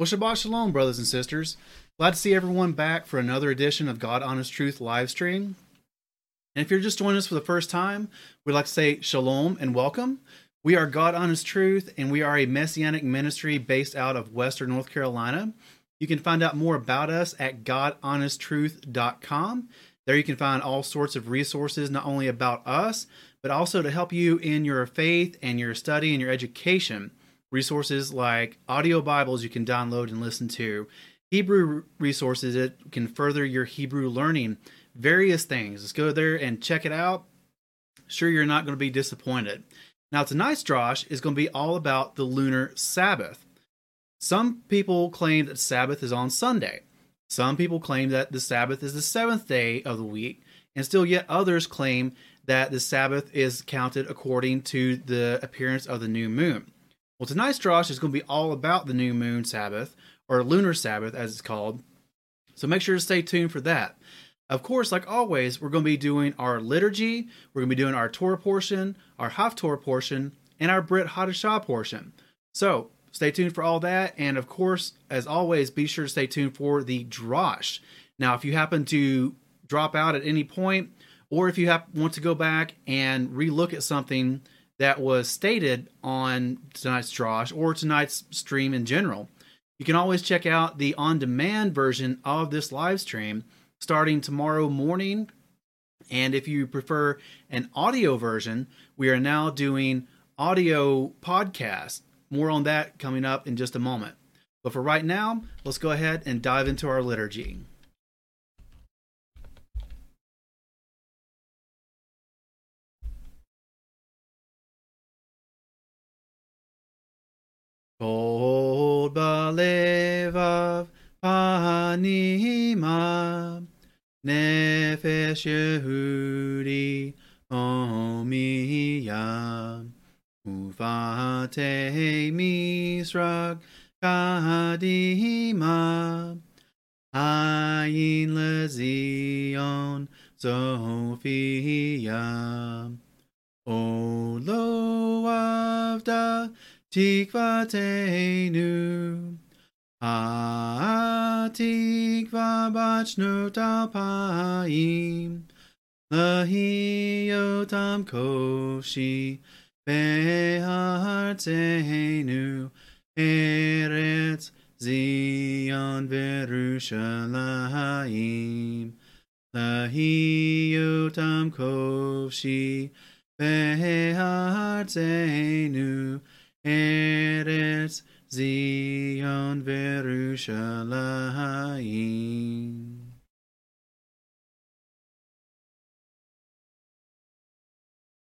Well, Shabbat Shalom, brothers and sisters. Glad to see everyone back for another edition of God Honest Truth live stream. And if you're just joining us for the first time, we'd like to say Shalom and welcome. We are God Honest Truth, and we are a messianic ministry based out of Western North Carolina. You can find out more about us at GodHonestTruth.com. There you can find all sorts of resources, not only about us, but also to help you in your faith and your study and your education resources like audio Bibles you can download and listen to, Hebrew resources that can further your Hebrew learning, various things. Let's go there and check it out. Sure, you're not going to be disappointed. Now, tonight's Drosh is going to be all about the lunar Sabbath. Some people claim that Sabbath is on Sunday. Some people claim that the Sabbath is the seventh day of the week, and still yet others claim that the Sabbath is counted according to the appearance of the new moon. Well, tonight's Drosh is going to be all about the new moon Sabbath, or lunar Sabbath as it's called. So make sure to stay tuned for that. Of course, like always, we're going to be doing our liturgy, we're going to be doing our Torah portion, our Haftorah portion, and our Brit Hadashah portion. So stay tuned for all that. And of course, as always, be sure to stay tuned for the Drosh. Now, if you happen to drop out at any point, or if you have, want to go back and relook at something that was stated on tonight's Drosh or tonight's stream in general. You can always check out the on demand version of this live stream starting tomorrow morning. And if you prefer an audio version, we are now doing audio podcast. More on that coming up in just a moment. But for right now, let's go ahead and dive into our liturgy. Kol balevav panima nefesh Yehudi omiya uvate misrag kadima. Ayin lezion Sophia O lo avda Tikvatenu. Atikva bachnot alpaim. Lahiotam koshi. Behartenu. Eretz Zion Verushalayim. Lahiotam koshi. Behartenu. Eretz Zion Verushalayim.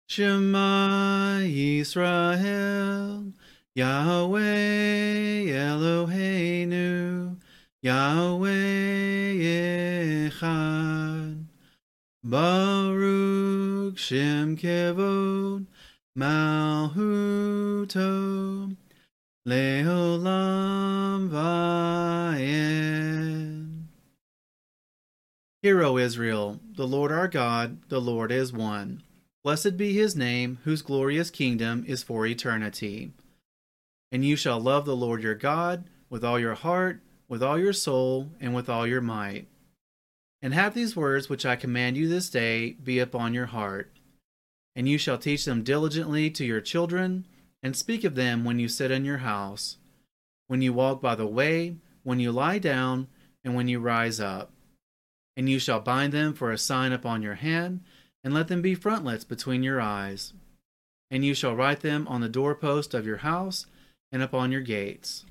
Shema Yisrael, Yahweh Eloheinu, Yahweh Echad, Baruch Shem Kevod, Malhuto Leolam Vayen. Hear, O Israel, the Lord our God, the Lord is one. Blessed be his name, whose glorious kingdom is for eternity. And you shall love the Lord your God with all your heart, with all your soul, and with all your might. And have these words which I command you this day be upon your heart and you shall teach them diligently to your children, and speak of them when you sit in your house, when you walk by the way, when you lie down, and when you rise up. And you shall bind them for a sign upon your hand, and let them be frontlets between your eyes. And you shall write them on the doorpost of your house and upon your gates.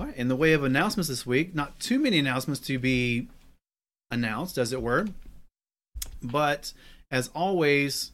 All right, in the way of announcements this week, not too many announcements to be announced, as it were. But as always,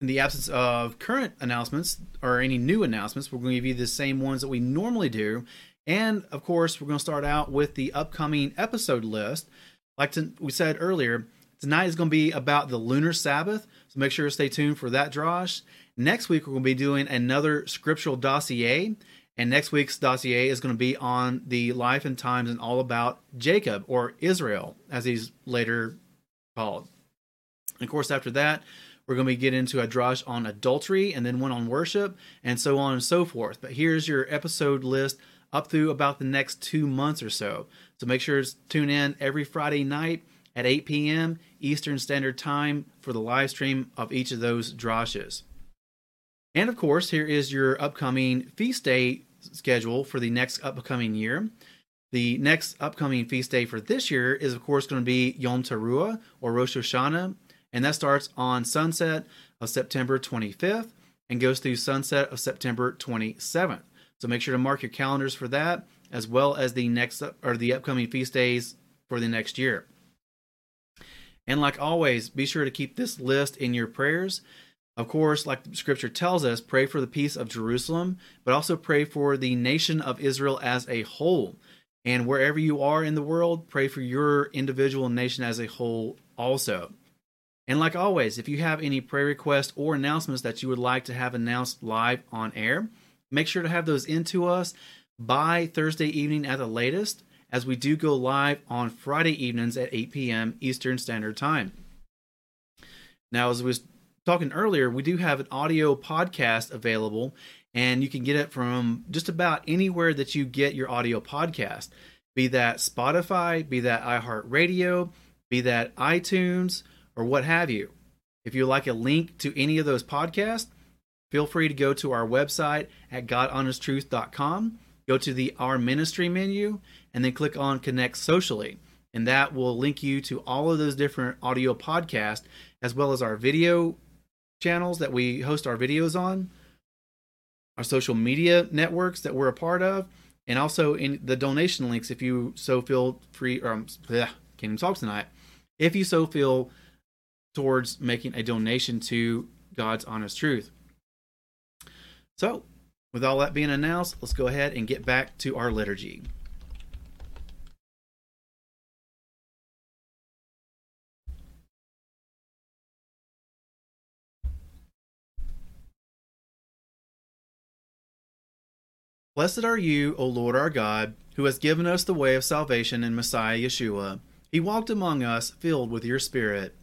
in the absence of current announcements or any new announcements, we're going to give you the same ones that we normally do. And of course, we're going to start out with the upcoming episode list. Like to, we said earlier, tonight is going to be about the lunar Sabbath. So make sure to stay tuned for that, Drosh. Next week, we're going to be doing another scriptural dossier. And next week's dossier is going to be on the life and times and all about Jacob or Israel, as he's later called. And of course, after that, We're going to getting into a drush on adultery and then one on worship and so on and so forth. But here's your episode list up through about the next two months or so. So make sure to tune in every Friday night at 8 p.m. Eastern Standard Time for the live stream of each of those drashes. And of course, here is your upcoming feast day schedule for the next upcoming year. The next upcoming feast day for this year is, of course, going to be Yom Teruah or Rosh Hashanah, and that starts on sunset of September 25th and goes through sunset of September 27th. So make sure to mark your calendars for that, as well as the next or the upcoming feast days for the next year. And like always, be sure to keep this list in your prayers. Of course, like the scripture tells us, pray for the peace of Jerusalem, but also pray for the nation of Israel as a whole. And wherever you are in the world, pray for your individual nation as a whole also. And like always, if you have any prayer requests or announcements that you would like to have announced live on air, make sure to have those into us by Thursday evening at the latest, as we do go live on Friday evenings at 8 p.m. Eastern Standard Time. Now, as was talking earlier, we do have an audio podcast available, and you can get it from just about anywhere that you get your audio podcast, be that Spotify, be that iHeartRadio, be that iTunes, or what have you. If you like a link to any of those podcasts, feel free to go to our website at godhonesttruth.com, go to the Our Ministry menu, and then click on Connect Socially. And that will link you to all of those different audio podcasts, as well as our video channels that we host our videos on, our social media networks that we're a part of, and also in the donation links if you so feel free or um, bleh, can't even talk tonight. If you so feel towards making a donation to God's honest truth. So, with all that being announced, let's go ahead and get back to our liturgy. Blessed are you, O Lord our God, who has given us the way of salvation in Messiah Yeshua. He walked among us, filled with your Spirit.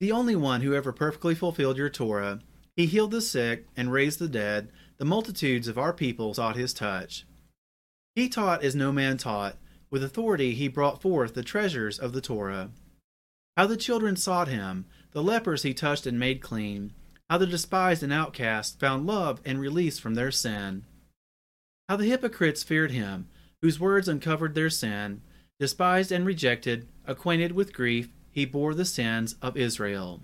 The only one who ever perfectly fulfilled your Torah. He healed the sick and raised the dead. The multitudes of our people sought his touch. He taught as no man taught. With authority he brought forth the treasures of the Torah. How the children sought him. The lepers he touched and made clean. How the despised and outcast found love and release from their sin. How the hypocrites feared him, whose words uncovered their sin. Despised and rejected, acquainted with grief, he bore the sins of Israel.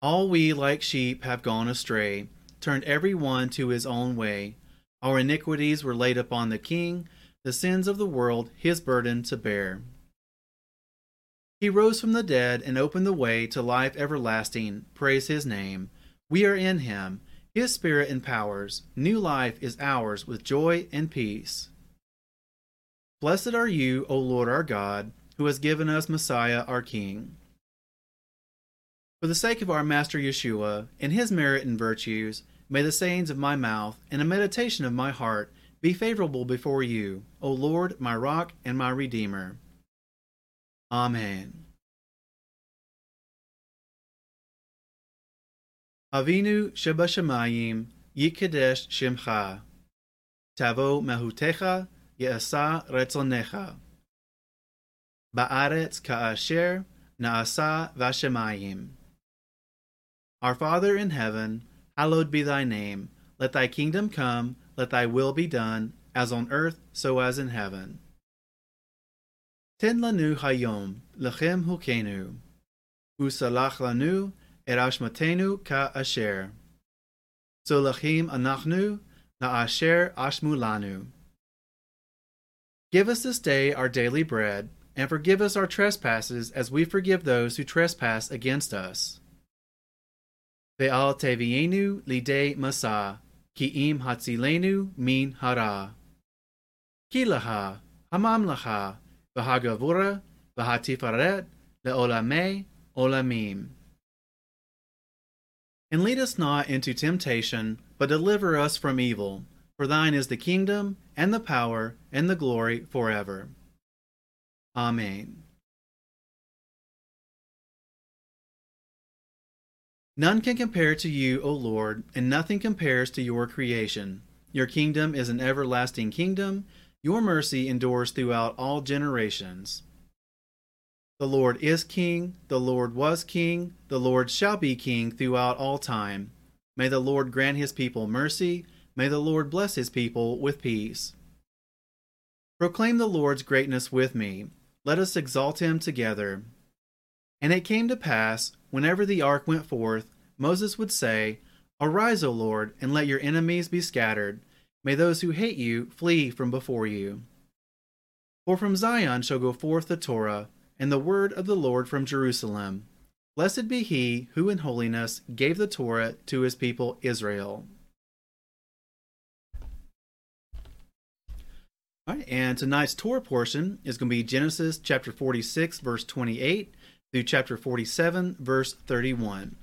All we like sheep have gone astray, turned every one to his own way. Our iniquities were laid upon the king, the sins of the world his burden to bear. He rose from the dead and opened the way to life everlasting. Praise his name. We are in him his Spirit empowers. New life is ours with joy and peace. Blessed are you, O Lord our God, who has given us Messiah our King. For the sake of our Master Yeshua, and his merit and virtues, may the sayings of my mouth and the meditation of my heart be favorable before you, O Lord, my rock and my redeemer. Amen. Avinu Shebashamayim, Yikadesh Shemcha. Tavo Mahutecha, Yeasa Retzonecha. Ba'aretz Ka'asher, Naasa Vashemayim. Our Father in heaven, hallowed be thy name. Let thy kingdom come, let thy will be done, as on earth, so as in heaven. Ten lanu hayom, lechem hukenu. Usalach lanu, Erashmatenu ka asher. Solachim anachnu na asher ashmulanu. Give us this day our daily bread, and forgive us our trespasses as we forgive those who trespass against us. Ve'al tevienu lidei masa, ki im hatzilenu min hara. Kilaha, hamamlaha, v'hagavura, v'hatifaret, le'olame, olamim. And lead us not into temptation, but deliver us from evil. For thine is the kingdom, and the power, and the glory forever. Amen. None can compare to you, O Lord, and nothing compares to your creation. Your kingdom is an everlasting kingdom. Your mercy endures throughout all generations. The Lord is king, the Lord was king, the Lord shall be king throughout all time. May the Lord grant his people mercy, may the Lord bless his people with peace. Proclaim the Lord's greatness with me. Let us exalt him together. And it came to pass, whenever the ark went forth, Moses would say, Arise, O Lord, and let your enemies be scattered. May those who hate you flee from before you. For from Zion shall go forth the Torah, and the word of the Lord from Jerusalem. Blessed be he who in holiness gave the Torah to his people Israel. All right, and tonight's Torah portion is going to be Genesis chapter 46, verse 28 through chapter 47, verse 31.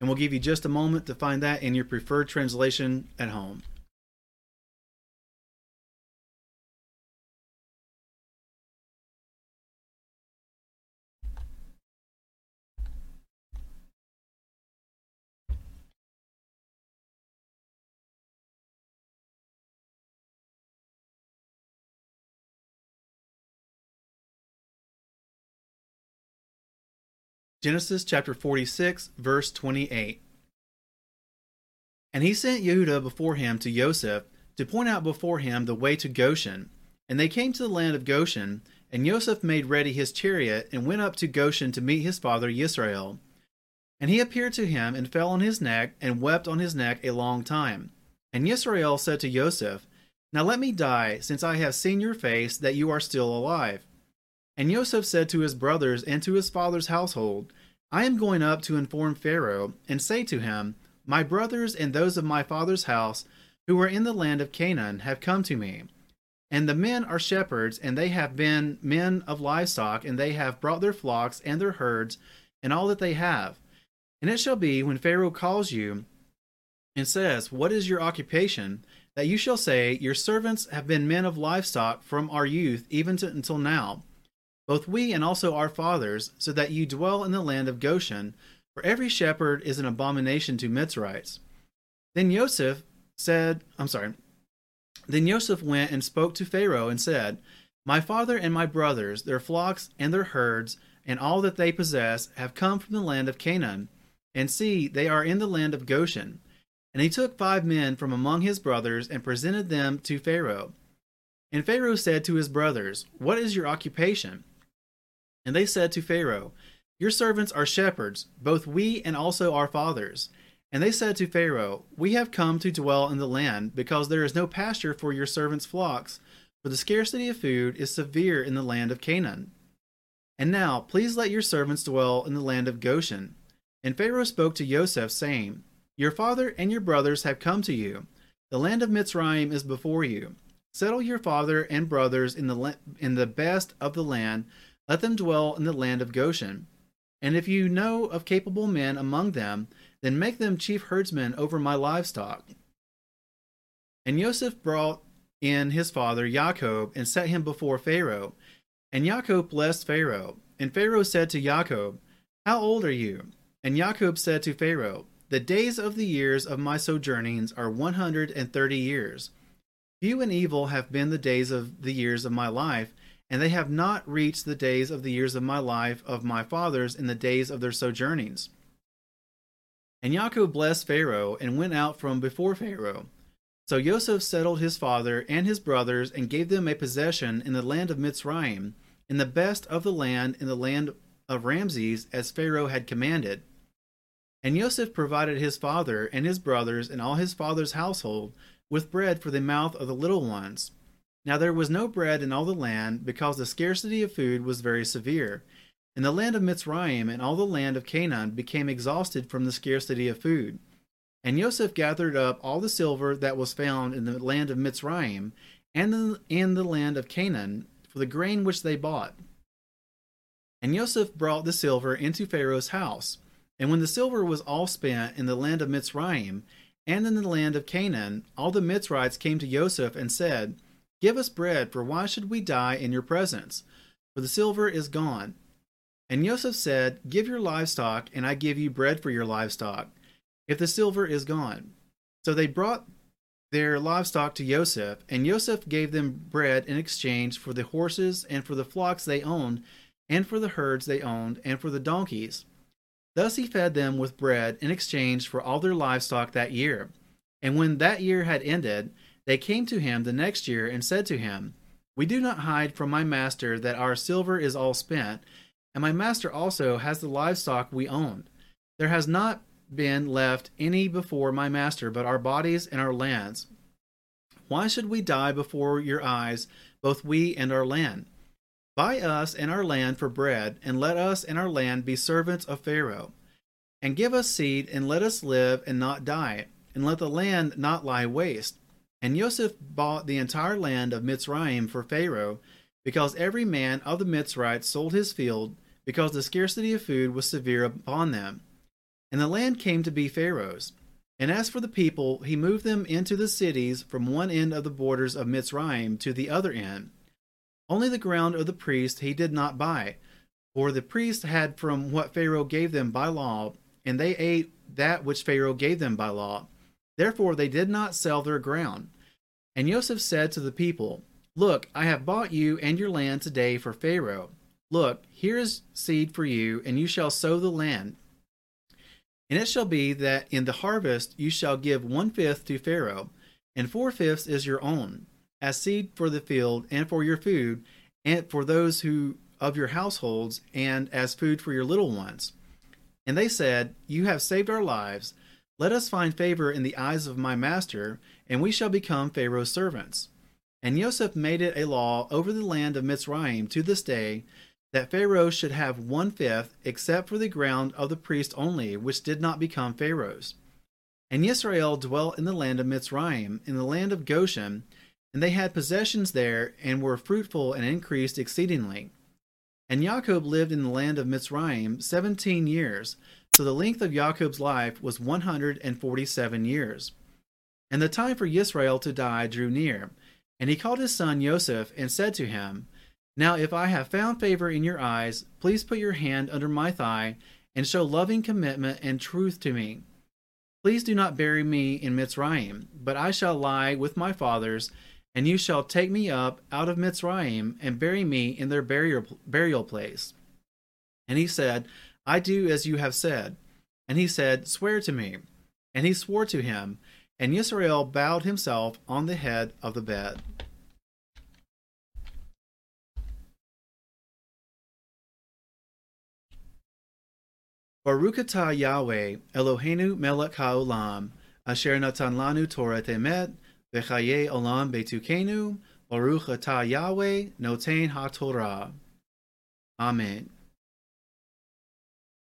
And we'll give you just a moment to find that in your preferred translation at home. Genesis chapter 46, verse 28. And he sent Yehuda before him to Joseph to point out before him the way to Goshen. And they came to the land of Goshen, and Joseph made ready his chariot and went up to Goshen to meet his father Israel. And he appeared to him and fell on his neck and wept on his neck a long time. And Israel said to Joseph, Now let me die, since I have seen your face that you are still alive. And Joseph said to his brothers and to his father's household, I am going up to inform Pharaoh, and say to him, My brothers and those of my father's house who are in the land of Canaan have come to me. And the men are shepherds, and they have been men of livestock, and they have brought their flocks and their herds, and all that they have. And it shall be, when Pharaoh calls you and says, What is your occupation? that you shall say, Your servants have been men of livestock from our youth even to, until now both we and also our fathers, so that you dwell in the land of Goshen, for every shepherd is an abomination to Mitzrites. Then Joseph said, I'm sorry. Then Joseph went and spoke to Pharaoh and said, My father and my brothers, their flocks and their herds, and all that they possess, have come from the land of Canaan. And see, they are in the land of Goshen. And he took five men from among his brothers and presented them to Pharaoh. And Pharaoh said to his brothers, What is your occupation? And they said to Pharaoh, Your servants are shepherds, both we and also our fathers. And they said to Pharaoh, We have come to dwell in the land, because there is no pasture for your servants' flocks, for the scarcity of food is severe in the land of Canaan. And now, please let your servants dwell in the land of Goshen. And Pharaoh spoke to Joseph, saying, Your father and your brothers have come to you. The land of Mitzrayim is before you. Settle your father and brothers in the, in the best of the land let them dwell in the land of Goshen. And if you know of capable men among them, then make them chief herdsmen over my livestock. And Joseph brought in his father Jacob and set him before Pharaoh. And Jacob blessed Pharaoh. And Pharaoh said to Jacob, How old are you? And Jacob said to Pharaoh, The days of the years of my sojournings are one hundred and thirty years. Few and evil have been the days of the years of my life, and they have not reached the days of the years of my life of my fathers in the days of their sojournings. And Yaakov blessed Pharaoh and went out from before Pharaoh. So Joseph settled his father and his brothers and gave them a possession in the land of Mitzrayim, in the best of the land in the land of Ramses, as Pharaoh had commanded. And Joseph provided his father and his brothers and all his father's household with bread for the mouth of the little ones now there was no bread in all the land, because the scarcity of food was very severe. And the land of Mitzrayim and all the land of Canaan became exhausted from the scarcity of food. And Joseph gathered up all the silver that was found in the land of Mitzrayim and in the land of Canaan for the grain which they bought. And Joseph brought the silver into Pharaoh's house. And when the silver was all spent in the land of Mitzrayim and in the land of Canaan, all the Mitzrites came to Joseph and said, Give us bread, for why should we die in your presence? For the silver is gone. And Joseph said, Give your livestock, and I give you bread for your livestock, if the silver is gone. So they brought their livestock to Joseph, and Joseph gave them bread in exchange for the horses and for the flocks they owned, and for the herds they owned, and for the donkeys. Thus he fed them with bread in exchange for all their livestock that year. And when that year had ended, they came to him the next year and said to him, We do not hide from my master that our silver is all spent, and my master also has the livestock we owned. There has not been left any before my master but our bodies and our lands. Why should we die before your eyes, both we and our land? Buy us and our land for bread, and let us and our land be servants of Pharaoh. And give us seed, and let us live and not die, and let the land not lie waste. And Joseph bought the entire land of Mitzrayim for Pharaoh, because every man of the Mitzrites sold his field, because the scarcity of food was severe upon them. And the land came to be Pharaoh's. And as for the people, he moved them into the cities from one end of the borders of Mitzrayim to the other end. Only the ground of the priest he did not buy, for the priests had from what Pharaoh gave them by law, and they ate that which Pharaoh gave them by law. Therefore they did not sell their ground. And Joseph said to the people, Look, I have bought you and your land today for Pharaoh. Look, here is seed for you, and you shall sow the land. And it shall be that in the harvest you shall give one fifth to Pharaoh, and four fifths is your own, as seed for the field, and for your food, and for those who of your households, and as food for your little ones. And they said, You have saved our lives. Let us find favor in the eyes of my master, and we shall become Pharaoh's servants. And Joseph made it a law over the land of Mitzrayim to this day that Pharaoh should have one fifth, except for the ground of the priest only, which did not become Pharaoh's. And Israel dwelt in the land of Mitzrayim, in the land of Goshen, and they had possessions there, and were fruitful and increased exceedingly. And Jacob lived in the land of Mitzrayim seventeen years, so the length of Jacob's life was one hundred and forty seven years. And the time for Israel to die drew near, and he called his son Joseph, and said to him, now, if I have found favor in your eyes, please put your hand under my thigh and show loving commitment and truth to me. Please do not bury me in Mitzrayim, but I shall lie with my fathers, and you shall take me up out of Mitzrayim and bury me in their burial, burial place. And he said, I do as you have said. And he said, Swear to me. And he swore to him, and Israel bowed himself on the head of the bed. Baruch atah Yahweh, Eloheinu melech haolam, asher natan lanu Torah emet, v'chaye olam betukenu, Baruch atah Yahweh, noten ha-Torah. Amen.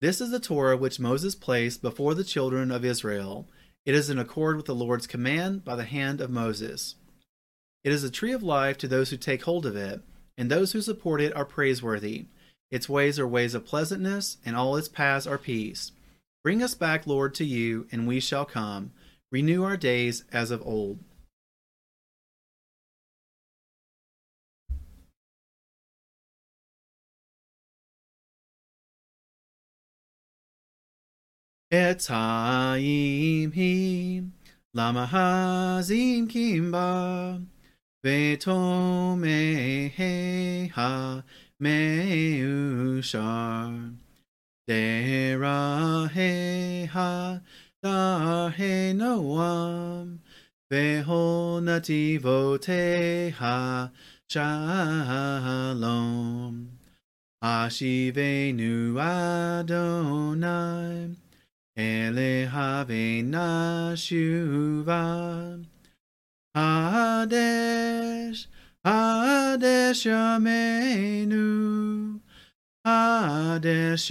This is the Torah which Moses placed before the children of Israel. It is in accord with the Lord's command by the hand of Moses. It is a tree of life to those who take hold of it, and those who support it are praiseworthy. Its ways are ways of pleasantness, and all its paths are peace. Bring us back, Lord, to you, and we shall come. Renew our days as of old. Etzaim him, lama hazim kimba, vetomeheha מאושר. דרעיה דרכי נועם, וכל נתיבותיה שלום. השיבנו אדוני, Hadesh, Hadesh Hadesh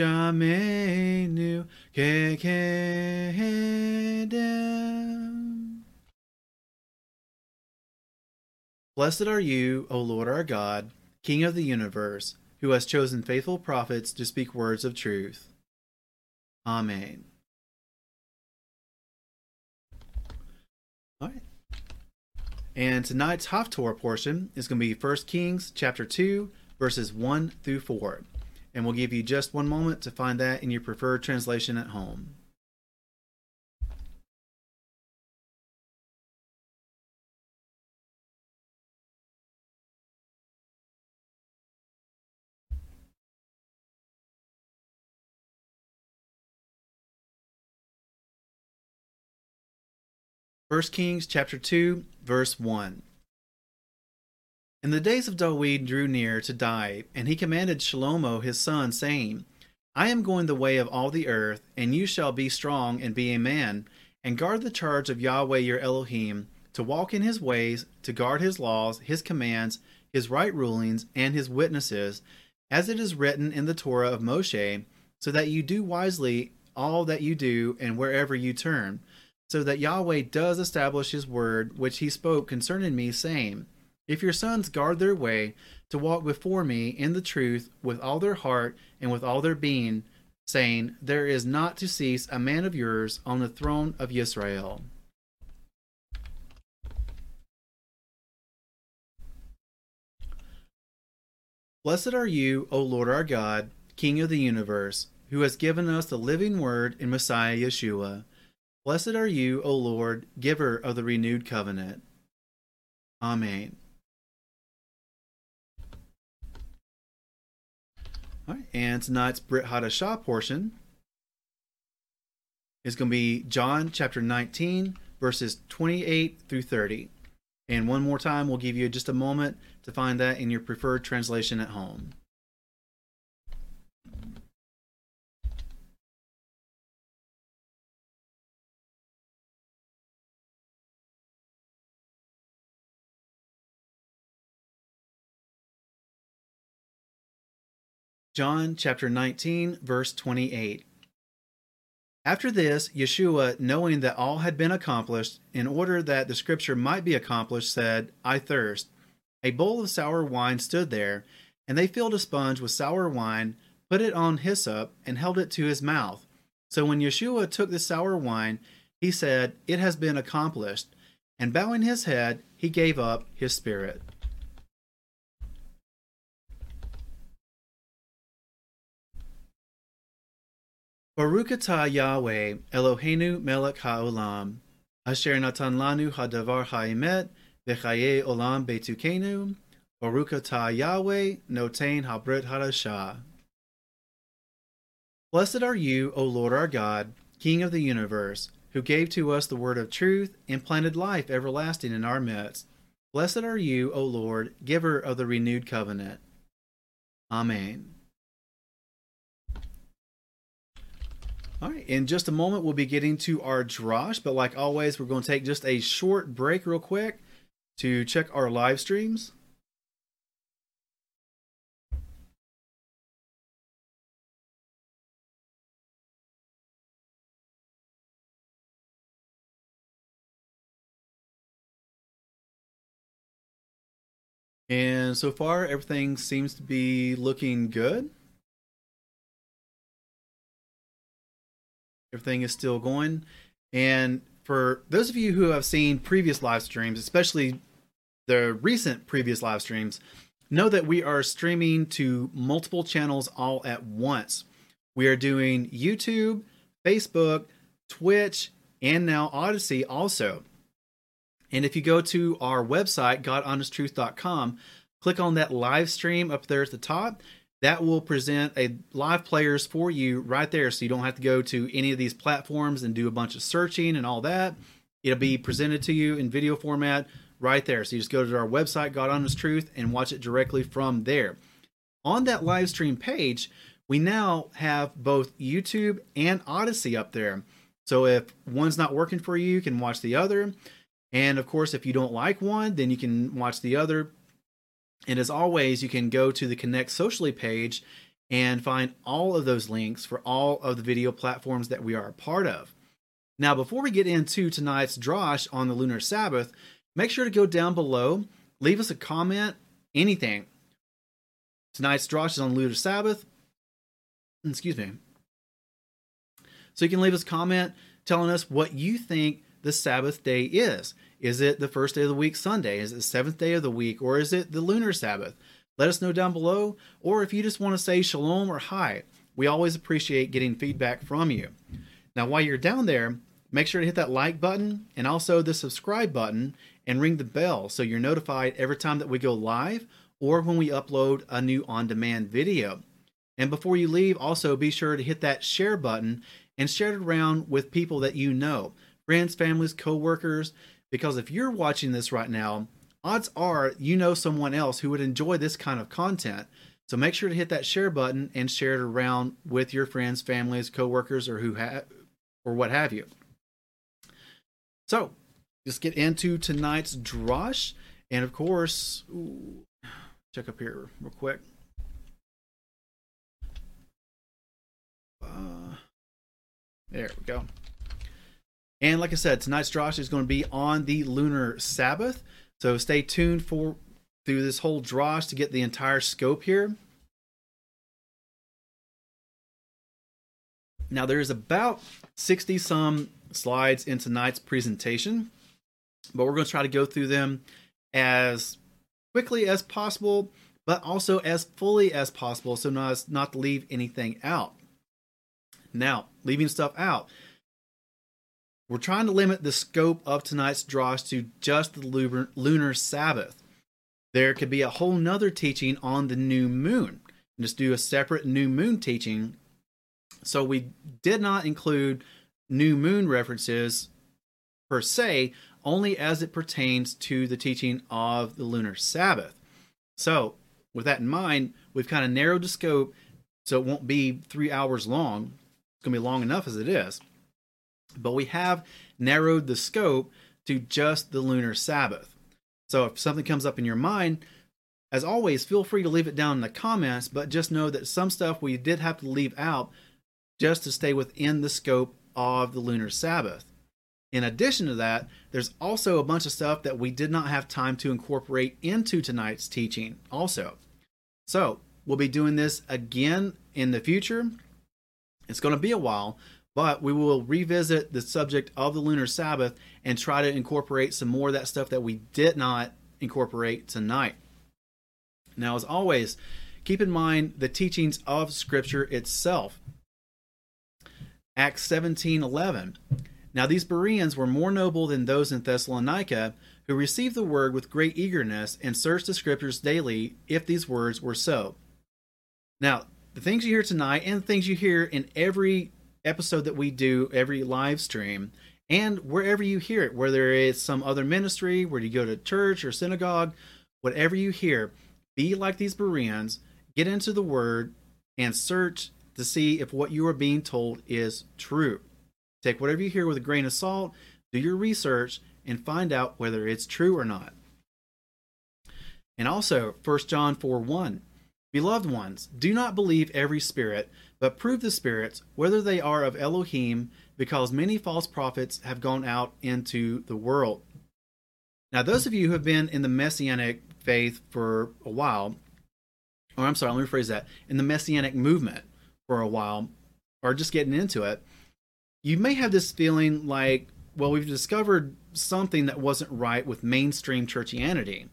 Blessed are you, O Lord our God, King of the universe, who has chosen faithful prophets to speak words of truth. Amen. And tonight's Haftorah portion is going to be 1 Kings chapter 2, verses 1 through 4. and we'll give you just one moment to find that in your preferred translation at home. First Kings chapter 2 verse 1 And the days of Dawid drew near to die, and he commanded Shalomo his son, saying, I am going the way of all the earth, and you shall be strong and be a man, and guard the charge of Yahweh your Elohim, to walk in his ways, to guard his laws, his commands, his right rulings, and his witnesses, as it is written in the Torah of Moshe, so that you do wisely all that you do and wherever you turn so that Yahweh does establish his word which he spoke concerning me, saying, If your sons guard their way to walk before me in the truth with all their heart and with all their being, saying, There is not to cease a man of yours on the throne of Israel. Blessed are you, O Lord our God, King of the universe, who has given us the living word in Messiah Yeshua Blessed are you, O Lord, giver of the renewed covenant. Amen. All right, and tonight's Brit Hadashah portion is going to be John chapter 19, verses 28 through 30. And one more time, we'll give you just a moment to find that in your preferred translation at home. John chapter 19, verse 28. After this, Yeshua, knowing that all had been accomplished, in order that the scripture might be accomplished, said, I thirst. A bowl of sour wine stood there, and they filled a sponge with sour wine, put it on hyssop, and held it to his mouth. So when Yeshua took the sour wine, he said, It has been accomplished. And bowing his head, he gave up his spirit. Baruch atah Yahweh, Eloheinu melech haolam, asher natan lanu hadavar haemet, v'chaye olam betukenu, Baruch atah Yahweh, notain habrit hadashah. Blessed are you, O Lord our God, King of the universe, who gave to us the word of truth and planted life everlasting in our midst. Blessed are you, O Lord, giver of the renewed covenant. Amen. All right, in just a moment, we'll be getting to our drosh, but like always, we're going to take just a short break, real quick, to check our live streams. And so far, everything seems to be looking good. Everything is still going. And for those of you who have seen previous live streams, especially the recent previous live streams, know that we are streaming to multiple channels all at once. We are doing YouTube, Facebook, Twitch, and now Odysee also. And if you go to our website, GodHonesttruth.com, click on that live stream up there at the top, that will present a live players for you right there. So you don't have to go to any of these platforms and do a bunch of searching and all that. It'll be presented to you in video format right there. So you just go to our website god honest truth and watch it directly from there. On that live stream page we now have both youtube and Odysee up there. So if one's not working for you you can watch the other. And of course if you don't like one then you can watch the other and as always, you can go to the Connect Socially page and find all of those links for all of the video platforms that we are a part of. Now, before we get into tonight's drosh on the lunar Sabbath, make sure to go down below, leave us a comment, anything. Tonight's drosh is on lunar Sabbath. Excuse me. So you can leave us a comment telling us what you think the Sabbath day is. Is it the first day of the week, Sunday? Is it the seventh day of the week, or is it the lunar Sabbath? let us know down below. Or if you just want to say shalom or hi, we always appreciate getting feedback from you. Now, while you're down there, make sure to hit that like button and also the subscribe button and ring the bell so you're notified every time that we go live or when we upload a new on demand video. And before you leave, also be sure to hit that share button and share it around with people that you know friends, families, co workers. Because if you're watching this right now, odds are you know someone else who would enjoy this kind of content. So make sure to hit that share button and share it around with your friends, families, coworkers, or who have or what have you. So, just get into tonight's drosh, and of course, ooh, check up here real quick. Uh, there we go. And like I said, tonight's drosh is going to be on the lunar Sabbath. So stay tuned for through this whole drosh to get the entire scope here. Now there's about 60 some slides in tonight's presentation, but we're going to try to go through them as quickly as possible, but also as fully as possible so not, not to leave anything out. Now, leaving stuff out. We're trying to limit the scope of tonight's drosh to just the lunar, lunar Sabbath. There could be a whole nother teaching on the new moon. Just do a separate new moon teaching. So we did not include new moon references per se, only as it pertains to the teaching of the lunar Sabbath. So, with that in mind, we've kind of narrowed the scope so it won't be three hours long. It's going to be long enough as it is. But we have narrowed the scope to just the lunar Sabbath. So, if something comes up in your mind, as always, feel free to leave it down in the comments, but just know that some stuff we did have to leave out just to stay within the scope of the lunar Sabbath. In addition to that, there's also a bunch of stuff that we did not have time to incorporate into tonight's teaching, also. So, we'll be doing this again in the future. It's going to be a while, but we will revisit the subject of the lunar Sabbath and try to incorporate some more of that stuff that we did not incorporate tonight. Now, as always, keep in mind the teachings of Scripture itself. Acts 17:11. Now these Bereans were more noble than those in Thessalonica, who received the word with great eagerness and searched the scriptures daily if these words were so. Now, the things you hear tonight and the things you hear in every episode that we do, every live stream, and wherever you hear it, whether it's some other ministry, where you go to church or synagogue, whatever you hear, be like these Bereans, get into the word and search to see if what you are being told is true. Take whatever you hear with a grain of salt, do your research, and find out whether it's true or not. And also, 1 John 4 1. Beloved ones, do not believe every spirit, but prove the spirits, whether they are of Elohim, because many false prophets have gone out into the world. Now, those of you who have been in the Messianic faith for a while, or I'm sorry, let me rephrase that, in the Messianic movement, for a while or just getting into it, you may have this feeling like, well, we've discovered something that wasn't right with mainstream churchianity.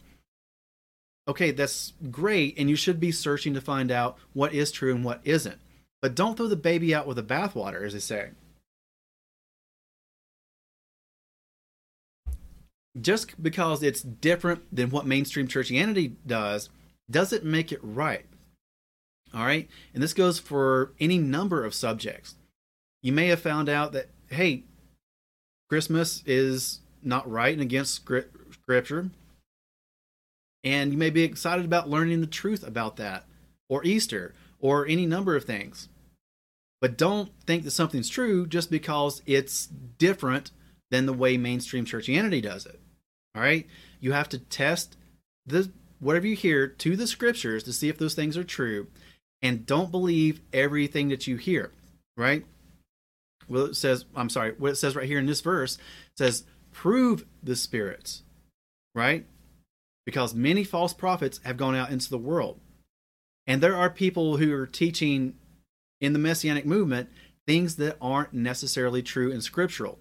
Okay, that's great, and you should be searching to find out what is true and what isn't. But don't throw the baby out with the bathwater, as they say. Just because it's different than what mainstream churchianity does, doesn't make it right. All right. And this goes for any number of subjects. You may have found out that, hey, Christmas is not right and against scripture. And you may be excited about learning the truth about that, or Easter, or any number of things. But don't think that something's true just because it's different than the way mainstream churchianity does it. All right? You have to test the whatever you hear to the scriptures to see if those things are true and don't believe everything that you hear, right? Well, it says, I'm sorry, what it says right here in this verse says, prove the spirits, right? Because many false prophets have gone out into the world. And there are people who are teaching in the messianic movement things that aren't necessarily true and scriptural.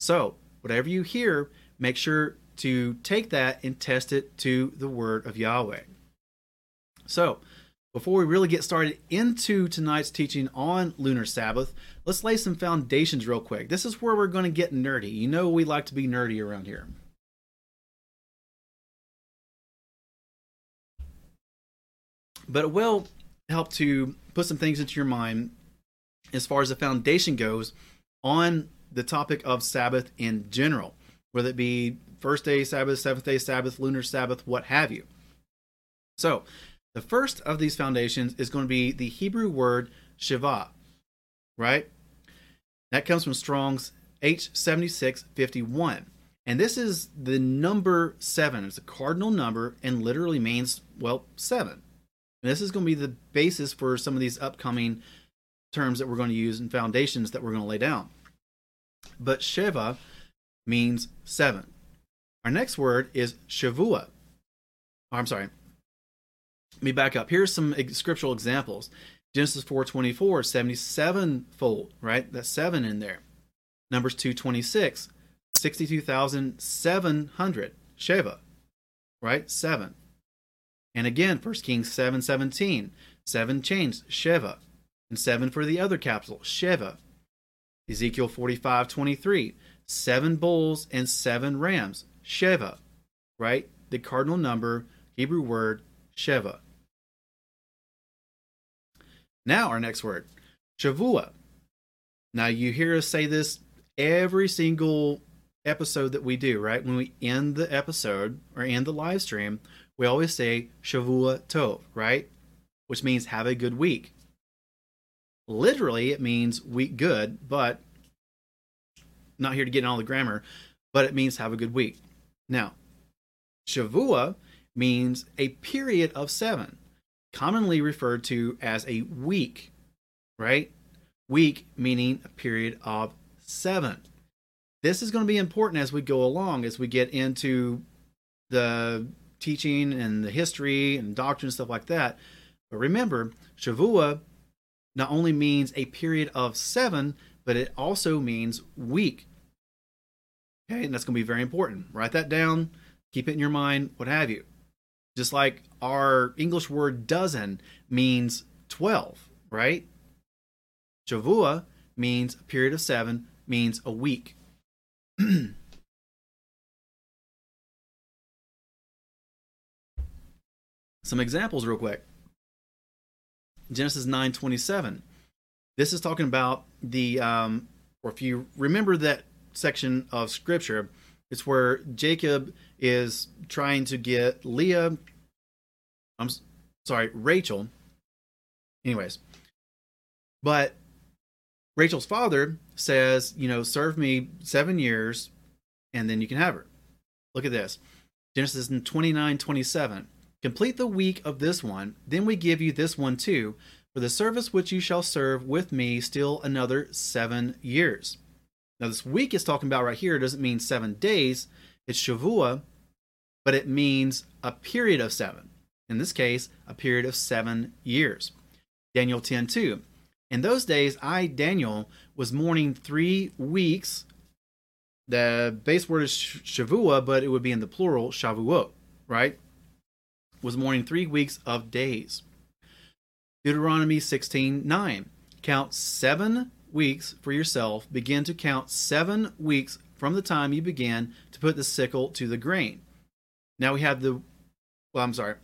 So, whatever you hear, make sure to take that and test it to the word of Yahweh. So, before we really get started into tonight's teaching on lunar Sabbath, let's lay some foundations real quick. This is where we're going to get nerdy. You know, we like to be nerdy around here. But it will help to put some things into your mind as far as the foundation goes on the topic of Sabbath in general, whether it be first day Sabbath, seventh day Sabbath, lunar Sabbath, what have you. So, the first of these foundations is going to be the Hebrew word Sheva, right? That comes from Strong's H7651. And this is the number seven. It's a cardinal number and literally means, well, seven. And this is going to be the basis for some of these upcoming terms that we're going to use and foundations that we're going to lay down. But Sheva means seven. Our next word is Shavua. Oh, I'm sorry. Let me back up. Here's some scriptural examples. Genesis 4:24, 77 fold, right? That's 7 in there. Numbers 2:26, 62,700 Sheva, right? 7. And again, 1 Kings 7 17, seven chains, Sheva, and seven for the other capital, Sheva. Ezekiel 45 23, seven bulls and seven rams, Sheva, right? The cardinal number, Hebrew word, Sheva. Now, our next word, Shavua. Now, you hear us say this every single episode that we do, right? When we end the episode or end the live stream, we always say Shavua Tov, right? Which means have a good week. Literally, it means week good, but not here to get in all the grammar, but it means have a good week. Now, Shavua means a period of seven, commonly referred to as a week, right? Week meaning a period of seven. This is going to be important as we go along, as we get into the teaching and the history and doctrine and stuff like that. But remember, Shavua not only means a period of seven, but it also means week. Okay, and that's going to be very important. Write that down, keep it in your mind, what have you. Just like our English word dozen means 12, right? Shavua means a period of seven, means a week. Some examples, real quick. Genesis nine twenty seven. This is talking about the, um, or if you remember that section of scripture, it's where Jacob is trying to get Leah. I'm sorry, Rachel. Anyways, but Rachel's father says, you know, serve me seven years and then you can have her. Look at this Genesis 29 27. Complete the week of this one, then we give you this one too, for the service which you shall serve with me still another seven years. Now, this week is talking about right here doesn't mean seven days, it's Shavua, but it means a period of seven. In this case, a period of seven years. Daniel 10 2. In those days, I, Daniel, was mourning three weeks. The base word is Shavua, but it would be in the plural, Shavuot, right? Was mourning three weeks of days. Deuteronomy 16 9. Count seven weeks for yourself. Begin to count seven weeks from the time you began to put the sickle to the grain. Now we have the, well, I'm sorry.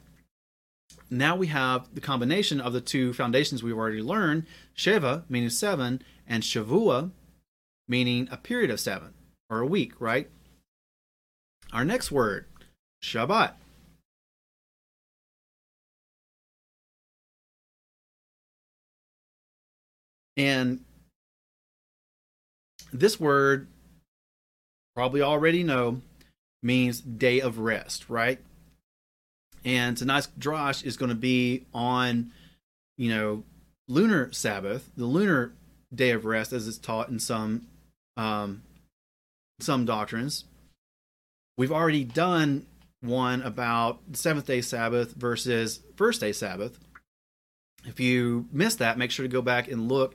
Now we have the combination of the two foundations we've already learned Sheva, meaning seven, and Shavua, meaning a period of seven, or a week, right? Our next word, Shabbat. And this word, probably already know, means day of rest, right? And tonight's drosh is going to be on, you know, lunar Sabbath, the lunar day of rest, as it's taught in some um, some doctrines. We've already done one about seventh day Sabbath versus first day Sabbath. If you missed that, make sure to go back and look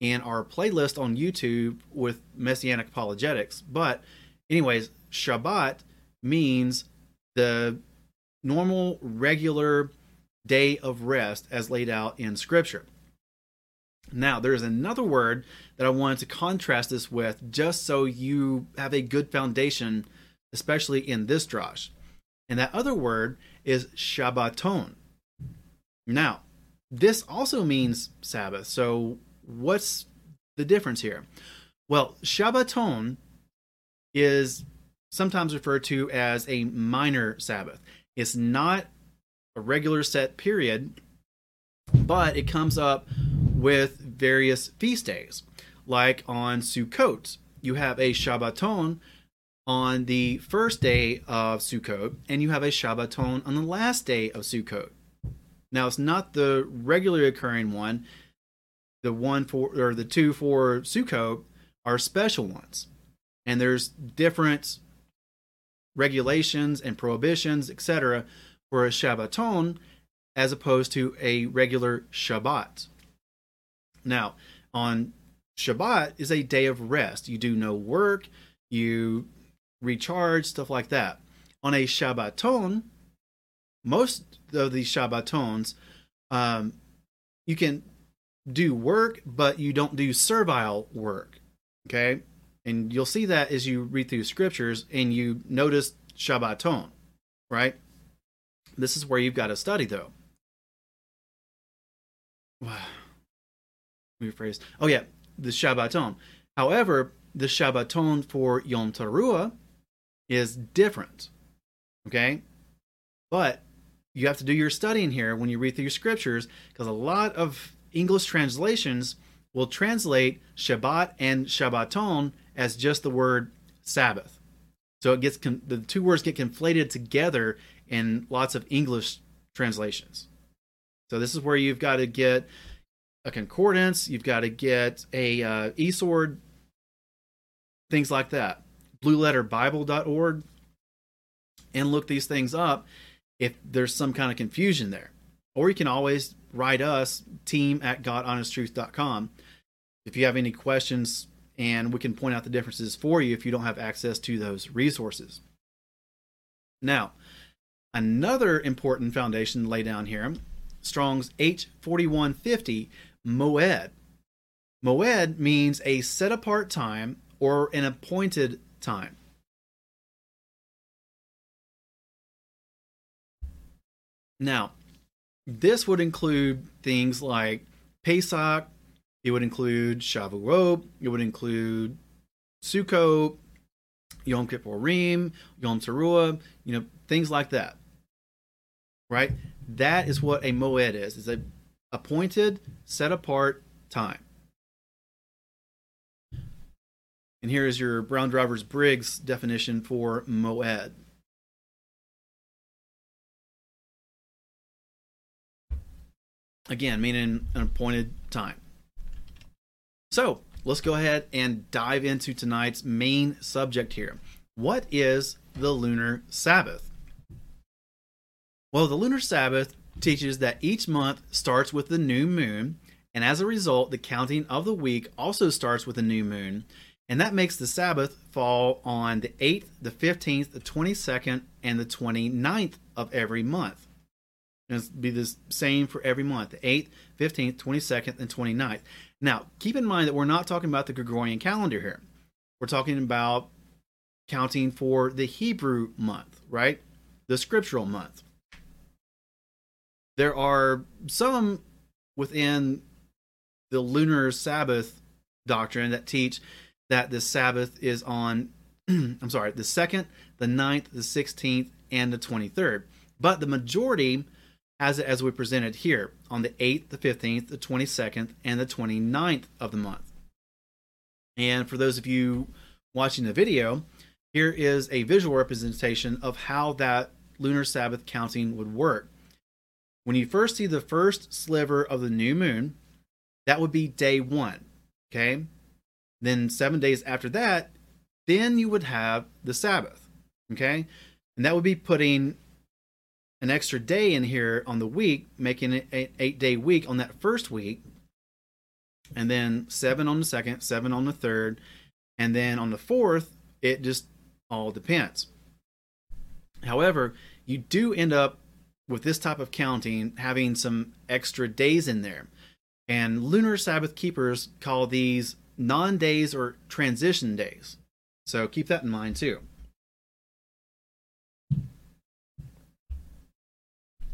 in our playlist on YouTube with Messianic apologetics. But, anyways, Shabbat means the normal, regular day of rest as laid out in Scripture. Now, there's another word that I wanted to contrast this with just so you have a good foundation, especially in this drosh. And that other word is Shabbaton. Now, this also means Sabbath. So, what's the difference here? Well, Shabbaton is sometimes referred to as a minor Sabbath. It's not a regular set period, but it comes up with various feast days. Like on Sukkot, you have a Shabbaton on the first day of Sukkot, and you have a Shabbaton on the last day of Sukkot. Now, it's not the regularly occurring one. The one for or the two for Sukkot are special ones, and there's different regulations and prohibitions, etc., for a Shabbaton as opposed to a regular Shabbat. Now, on Shabbat is a day of rest. You do no work, you recharge, stuff like that. On a Shabbaton, most of these Shabbatons, um, you can do work, but you don't do servile work. Okay? And you'll see that as you read through scriptures and you notice Shabbaton, right? This is where you've got to study, though. Wow. rephrase. Oh yeah, the Shabbaton. However, the Shabbaton for Yom Teruah is different. Okay? But you have to do your studying here when you read through your scriptures because a lot of English translations will translate Shabbat and Shabbaton as just the word Sabbath. So it gets the two words get conflated together in lots of English translations. So this is where you've got to get a concordance, you've got to get a uh, eSword, things like that. BlueLetterBible.org, and look these things up if there's some kind of confusion there. Or you can always write us, team at GodHonestTruth.com, if you have any questions, and we can point out the differences for you if you don't have access to those resources. Now, another important foundation lay down here Strong's H4150 Moed. Moed means a set apart time or an appointed time. Now, this would include things like Pesach, it would include Shavuot, it would include Sukkot, Yom Kippurim, Yom Teruah, you know, things like that. Right? That is what a moed is. It's a appointed, set apart time. And here is your Brown Drivers Briggs definition for moed. Again, meaning an appointed time. So let's go ahead and dive into tonight's main subject here. What is the lunar Sabbath? Well, the lunar Sabbath teaches that each month starts with the new moon, and as a result, the counting of the week also starts with the new moon, and that makes the Sabbath fall on the 8th, the 15th, the 22nd, and the 29th of every month. It'll be the same for every month the 8th, 15th, 22nd, and 29th. Now, keep in mind that we're not talking about the Gregorian calendar here. We're talking about counting for the Hebrew month, right? The scriptural month there are some within the lunar Sabbath doctrine that teach that the Sabbath is on, I'm sorry, the 2nd, the 9th, the 16th, and the 23rd. But the majority it as we presented here on the 8th, the 15th, the 22nd, and the 29th of the month. And for those of you watching the video, here is a visual representation of how that lunar Sabbath counting would work. When you first see the first sliver of the new moon, that would be day one. Okay. Then seven days after that, then you would have the Sabbath. Okay. And that would be putting an extra day in here on the week, making it an eight day week on that first week. And then seven on the second, seven on the third. And then on the fourth, it just all depends. However, you do end up with this type of counting having some extra days in there. And lunar Sabbath keepers call these non days or transition days. So keep that in mind too.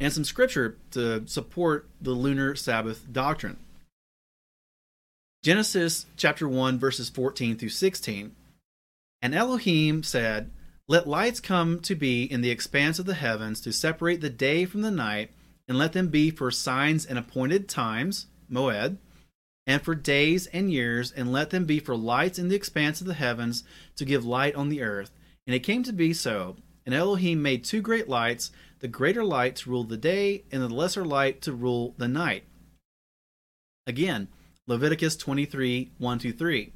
And some scripture to support the lunar Sabbath doctrine. Genesis chapter 1, verses 14 through 16. And Elohim said, Let lights come to be in the expanse of the heavens to separate the day from the night, and let them be for signs and appointed times, Moed, and for days and years, and let them be for lights in the expanse of the heavens to give light on the earth. And it came to be so. And Elohim made two great lights, the greater light to rule the day, and the lesser light to rule the night. Again, Leviticus 23 1 3.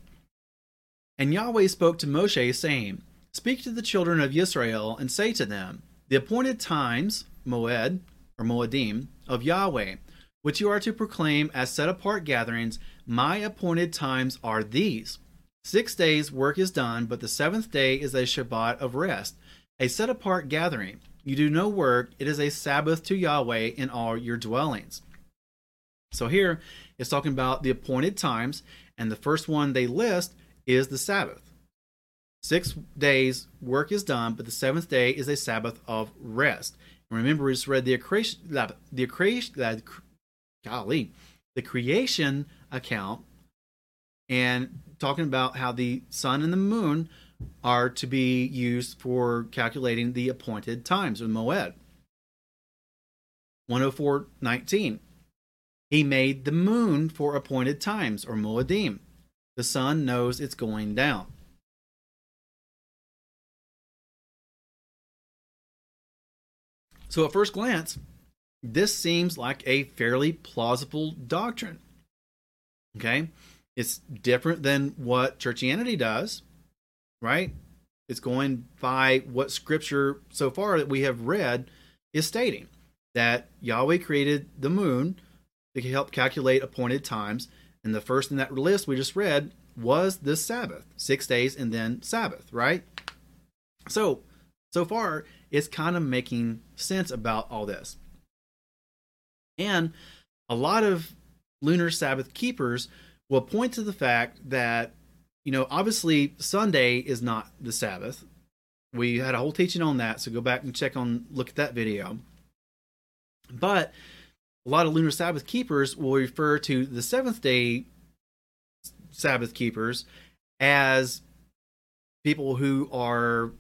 And Yahweh spoke to Moshe, saying, Speak to the children of Israel, and say to them, The appointed times, Moed, or Moedim, of Yahweh, which you are to proclaim as set apart gatherings, my appointed times are these. Six days work is done, but the seventh day is a Shabbat of rest, a set apart gathering. You do no work, it is a Sabbath to Yahweh in all your dwellings. So here it's talking about the appointed times, and the first one they list is the Sabbath. Six days work is done, but the seventh day is a Sabbath of rest. And remember, we just read the creation, the creation, golly, the creation account, and talking about how the sun and the moon are to be used for calculating the appointed times of Moed. 104.19. He made the moon for appointed times, or Moedim. The sun knows it's going down. So, at first glance, this seems like a fairly plausible doctrine. Okay? It's different than what churchianity does, right? It's going by what scripture so far that we have read is stating that Yahweh created the moon to help calculate appointed times. And the first in that list we just read was the Sabbath, six days and then Sabbath, right? So, so far, it's kind of making sense about all this. And a lot of lunar Sabbath keepers will point to the fact that, you know, obviously Sunday is not the Sabbath. We had a whole teaching on that, so go back and check on, look at that video. But a lot of lunar Sabbath keepers will refer to the seventh day Sabbath keepers as people who are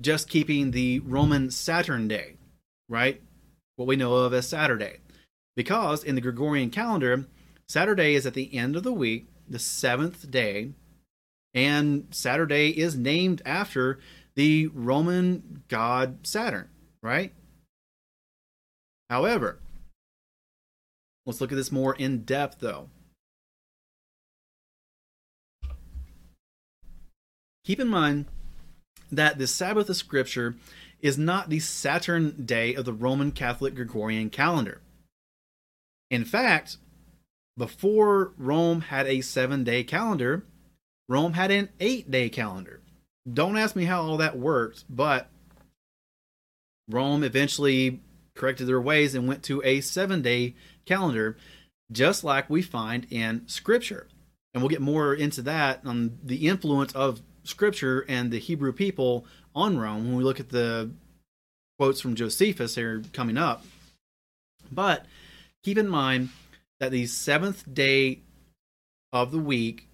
just keeping the Roman Saturn day, right? What we know of as Saturday. Because in the Gregorian calendar, Saturday is at the end of the week, the seventh day, and Saturday is named after the Roman god Saturn, right? However, Let's look at this more in depth, though. Keep in mind that the Sabbath of Scripture is not the Saturn day of the Roman Catholic Gregorian calendar. In fact, before Rome had a seven day calendar, Rome had an eight day calendar. Don't ask me how all that worked, but Rome eventually corrected their ways and went to a seven day calendar, just like we find in Scripture. And we'll get more into that on the influence of Scripture and the Hebrew people on Rome when we look at the quotes from Josephus here coming up. But keep in mind that the seventh day of the week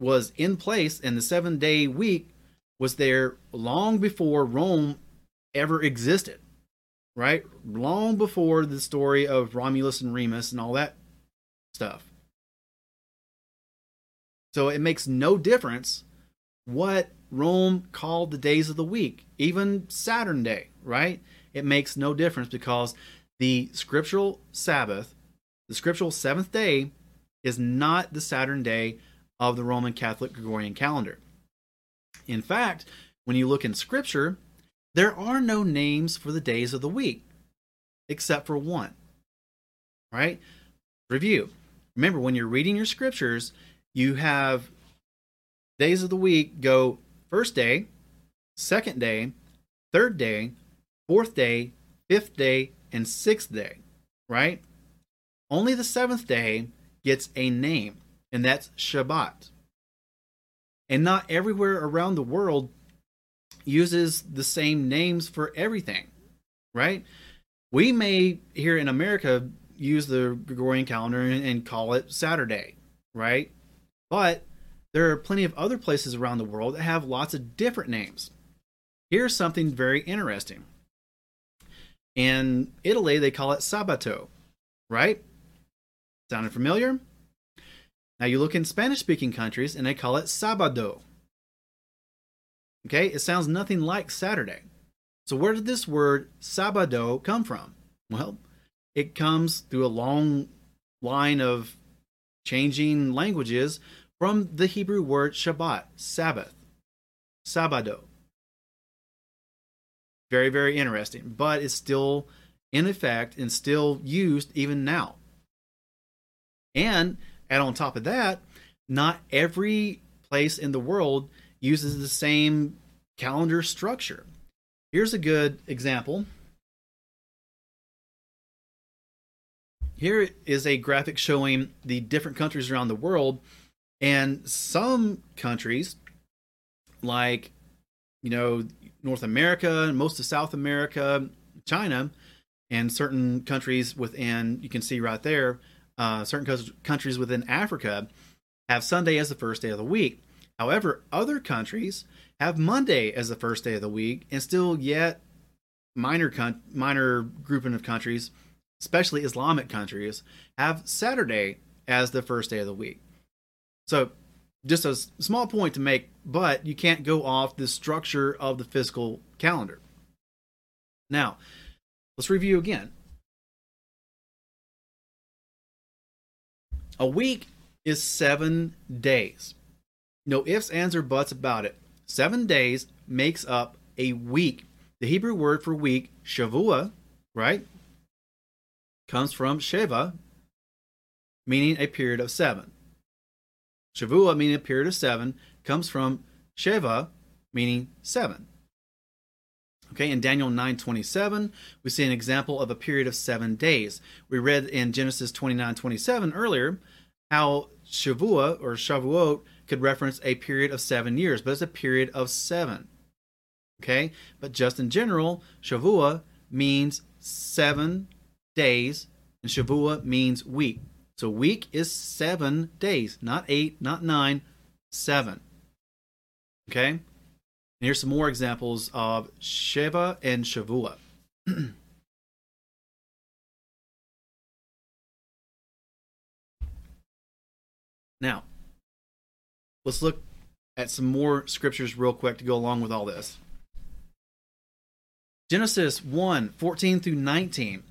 was in place, and the seven day week was there long before Rome ever existed right? Long before the story of Romulus and Remus and all that stuff. So it makes no difference what Rome called the days of the week, even Saturn Day, right? It makes no difference because the scriptural Sabbath, the scriptural seventh day, is not the Saturn day of the Roman Catholic Gregorian calendar. In fact, when you look in scripture, there are no names for the days of the week, except for one. Right? Review. Remember, when you're reading your scriptures, you have days of the week go first day, second day, third day, fourth day, fifth day, and sixth day, right? Only the seventh day gets a name, and that's Shabbat. And not everywhere around the world uses the same names for everything, right? We may here in America use the Gregorian calendar and, call it Saturday, right? But there are plenty of other places around the world that have lots of different names. Here's something very interesting. In Italy, they call it Sabato, right? Sounding familiar? Now you look in Spanish speaking countries and they call it Sabado. Okay, it sounds nothing like Saturday. So, where did this word Sabado come from? Well, it comes through a long line of changing languages from the Hebrew word Shabbat, Sabbath, Sabado. Very, very interesting, but it's still in effect and still used even now. And and on top of that, not every place in the world uses the same calendar structure. Here's a good example. Here is a graphic showing the different countries around the world, and some countries, like you know North America, most of South America, China, and certain countries within you can see right there, uh, certain countries within Africa have Sunday as the first day of the week. However, other countries have Monday as the first day of the week, and still yet minor con- minor grouping of countries, especially Islamic countries, have Saturday as the first day of the week. So, just a small point to make, but you can't go off the structure of the physical calendar. Now, let's review again. A week is seven days. No ifs, ands, or buts about it. Seven days makes up a week. The Hebrew word for week, shavua, right, comes from sheva, meaning a period of seven. Shavua, meaning a period of seven, comes from sheva, meaning seven. Okay, in Daniel 9:27, we see an example of a period of 7 days. We read in Genesis 29:27 earlier how Shavua or Shavuot could reference a period of 7 years, but it's a period of 7. Okay? But just in general, Shavua means 7 days and Shavua means week. So week is 7 days, not 8, not 9, 7. Okay? And here's some more examples of Sheva and Shavua. now, let's look at some more scriptures real quick to go along with all this. Genesis 1 14 through 19.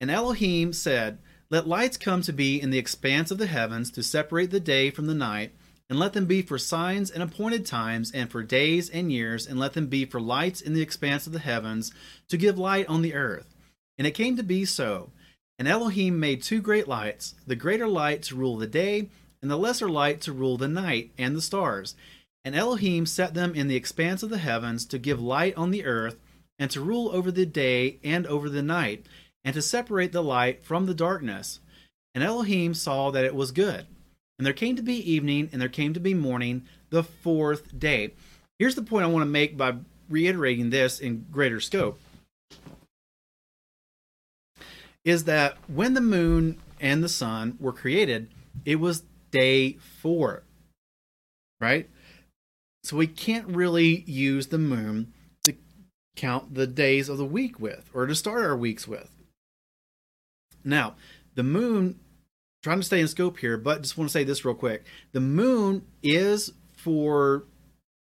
And Elohim said, Let lights come to be in the expanse of the heavens to separate the day from the night and let them be for signs and appointed times, and for days and years, and let them be for lights in the expanse of the heavens, to give light on the earth. And it came to be so. And Elohim made two great lights, the greater light to rule the day, and the lesser light to rule the night and the stars. And Elohim set them in the expanse of the heavens to give light on the earth, and to rule over the day and over the night, and to separate the light from the darkness. And Elohim saw that it was good. And there came to be evening, and there came to be morning, the fourth day. Here's the point I want to make by reiterating this in greater scope is that when the moon and the sun were created, it was day four, right? So we can't really use the moon to count the days of the week with or to start our weeks with. Now, the moon trying to stay in scope here, but just want to say this real quick. The moon is for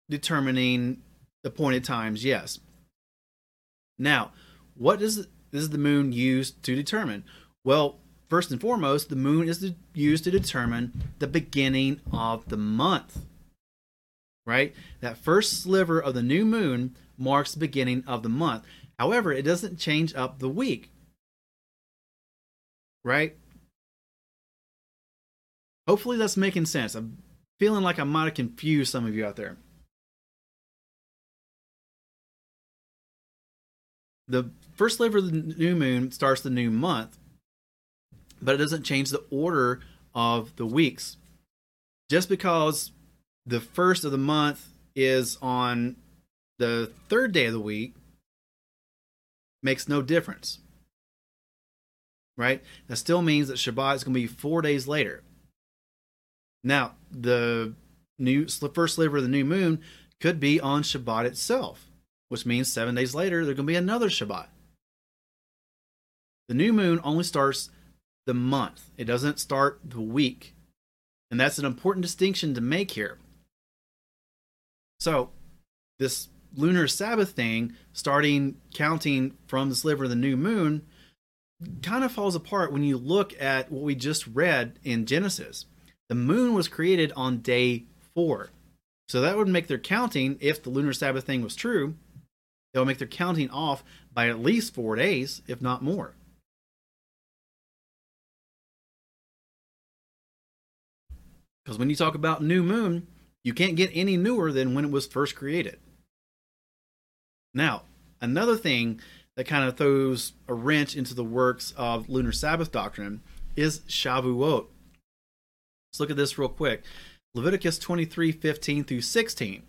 determining the appointed times, yes. Now, what this is the moon used to determine? Well, first and foremost, the moon is used to determine the beginning of the month. Right? That first sliver of the new moon marks the beginning of the month. However, it doesn't change up the week. Right? Hopefully that's making sense. I'm feeling like I might have confused some of you out there. the first sliver of the new moon starts the new month, but it doesn't change the order of the weeks. Just because the first of the month is on the third day of the week makes no difference. Right? That still means that Shabbat is going to be four days later. Now, the new first sliver of the new moon could be on Shabbat itself, which means seven days later there's going to be another Shabbat. The new moon only starts the month; it doesn't start the week, and that's an important distinction to make here. So, this lunar Sabbath thing, starting counting from the sliver of the new moon, kind of falls apart when you look at what we just read in Genesis. The moon was created on day four. So that would make their counting, if the lunar Sabbath thing was true, it would make their counting off by at least four days, if not more. Because when you talk about new moon, you can't get any newer than when it was first created. Now, another thing that kind of throws a wrench into the works of lunar Sabbath doctrine is Shavuot. Let's look at this real quick. Leviticus 23 15 through 16.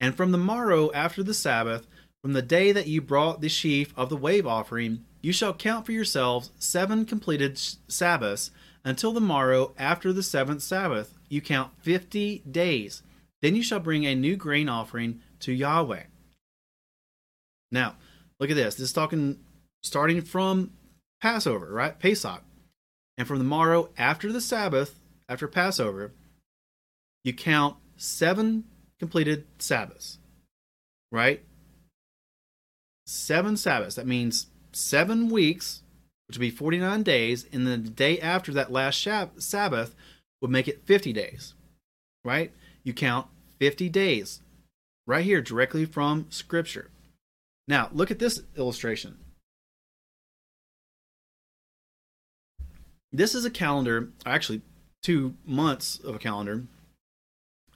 And from the morrow after the Sabbath, from the day that you brought the sheaf of the wave offering, you shall count for yourselves seven completed Sabbaths until the morrow after the seventh Sabbath. You count fifty days. Then you shall bring a new grain offering to Yahweh. Now, look at this. This is talking starting from Passover, right? Pesach. And from the morrow after the Sabbath, after Passover, you count seven completed Sabbaths, right? Seven Sabbaths. That means seven weeks, which would be 49 days, and then the day after that last Sabbath would make it 50 days, right? You count 50 days right here directly from Scripture. Now, look at this illustration. This is a calendar, actually, two months of a calendar,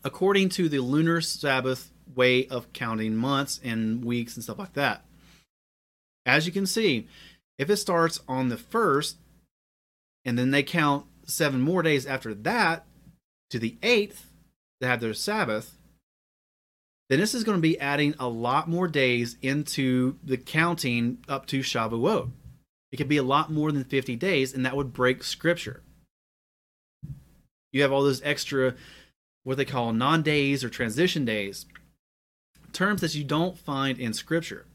according to the lunar Sabbath way of counting months and weeks and stuff like that. As you can see, if it starts on the first, and then they count seven more days after that to the eighth to have their Sabbath, then this is going to be adding a lot more days into the counting up to Shavuot. It could be a lot more than 50 days, and that would break scripture. You have all those extra, what they call non days or transition days, terms that you don't find in scripture.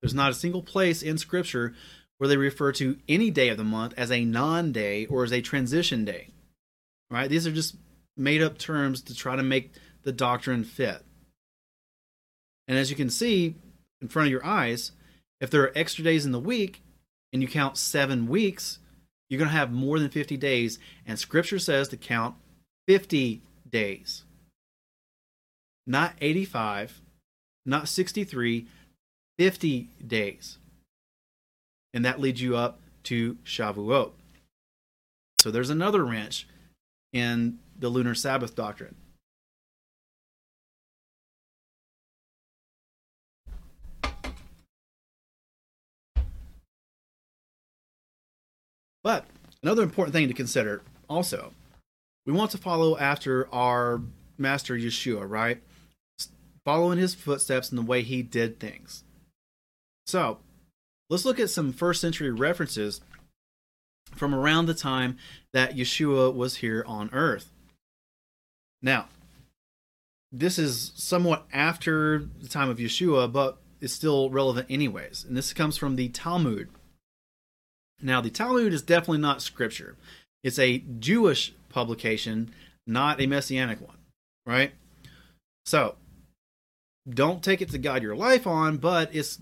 There's not a single place in scripture where they refer to any day of the month as a non day or as a transition day. Right? These are just made up terms to try to make the doctrine fit. And as you can see in front of your eyes, if there are extra days in the week and you count seven weeks, you're going to have more than 50 days. And scripture says to count 50 days, not 85, not 63, 50 days. And that leads you up to Shavuot. So there's another wrench in the lunar Sabbath doctrine. But another important thing to consider also, we want to follow after our master Yeshua, right? Following his footsteps in the way he did things. So, let's look at some first century references from around the time that Yeshua was here on earth. Now, this is somewhat after the time of Yeshua, but is still relevant anyways. And this comes from the Talmud. Now, the Talmud is definitely not scripture. It's a Jewish publication, not a messianic one, right? So, don't take it to guide your life on, but it's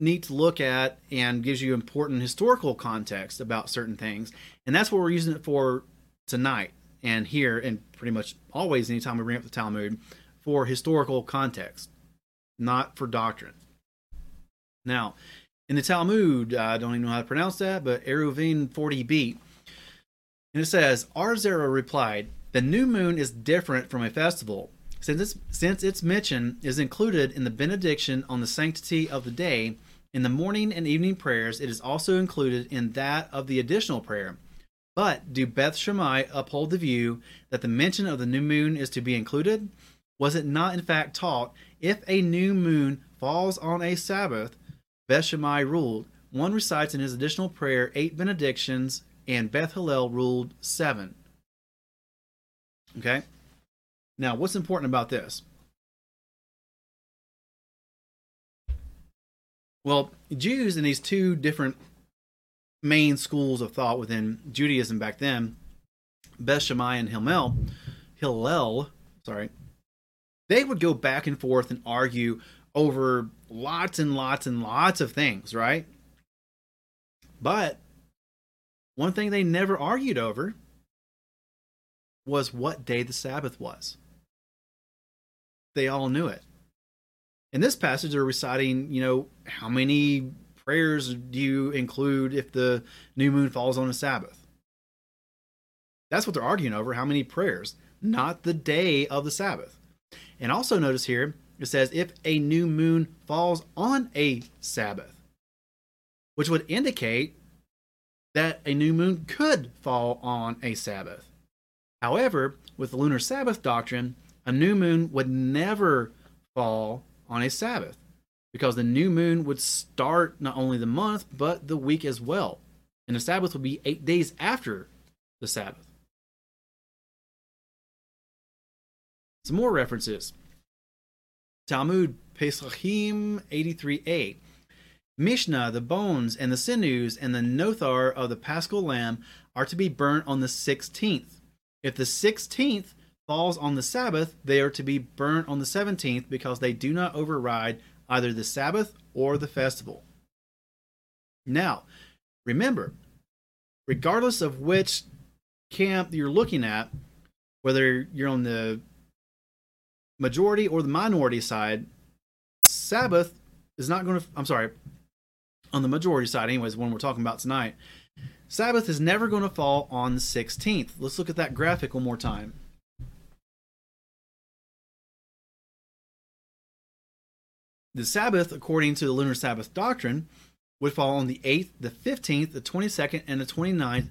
neat to look at and gives you important historical context about certain things. And that's what we're using it for tonight and here, and pretty much always anytime we bring up the Talmud for historical context, not for doctrine. Now, in the Talmud, I don't even know how to pronounce that, but Eruvin 40b. And it says, Arzera replied, The new moon is different from a festival, since its, since its mention is included in the benediction on the sanctity of the day, In the morning and evening prayers, it is also included in that of the additional prayer. But do Beth Shammai uphold the view that the mention of the new moon is to be included? Was it not in fact taught if a new moon falls on a Sabbath, Beth Shammai ruled, one recites in his additional prayer eight benedictions, and Beth Hillel ruled seven. Okay? Now, what's important about this? Well, Jews in these two different main schools of thought within Judaism back then, Beth Shammai and Hillel, Hillel, sorry, they would go back and forth and argue over lots and lots and lots of things, right? But one thing they never argued over was what day the Sabbath was. They all knew it. In this passage, they're reciting, you know, how many prayers do you include if the new moon falls on a Sabbath? That's what they're arguing over. How many prayers, not the day of the Sabbath. And also notice here, it says if a new moon falls on a Sabbath, which would indicate that a new moon could fall on a Sabbath. However, with the lunar Sabbath doctrine, a new moon would never fall on a Sabbath because the new moon would start not only the month but the week as well. And the Sabbath would be eight days after the Sabbath. Some more references. Talmud Pesachim 83a. Mishnah, the bones and the sinews and the nothar of the paschal lamb are to be burnt on the 16th. If the 16th falls on the Sabbath, they are to be burnt on the 17th because they do not override either the Sabbath or the festival. Now, remember, regardless of which camp you're looking at, whether you're on the majority or the minority side, Sabbath is not going to, I'm sorry, on the majority side, anyways, one we're talking about tonight, Sabbath is never going to fall on the 16th. Let's look at that graphic one more time. The Sabbath, according to the lunar Sabbath doctrine, would fall on the 8th, the 15th, the 22nd, and the 29th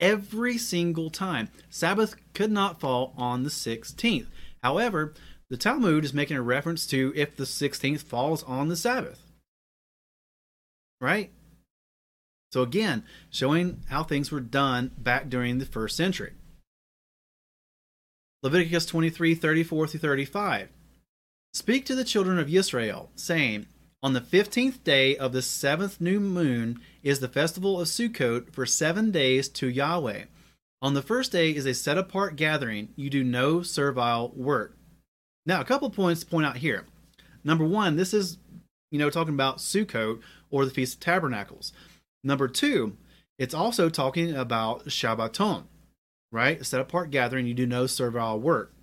every single time. Sabbath could not fall on the 16th. However, the Talmud is making a reference to if the 16th falls on the Sabbath. Right? So again, showing how things were done back during the first century. Leviticus 23 34 through 35. Speak to the children of Israel, saying, On the fifteenth day of the seventh new moon is the festival of Sukkot for seven days to Yahweh. On the first day is a set apart gathering. You do no servile work. Now, a couple points to point out here. Number one, this is, you know, talking about Sukkot or the Feast of Tabernacles. Number two, it's also talking about Shabbaton, right? A set apart gathering, you do no servile work.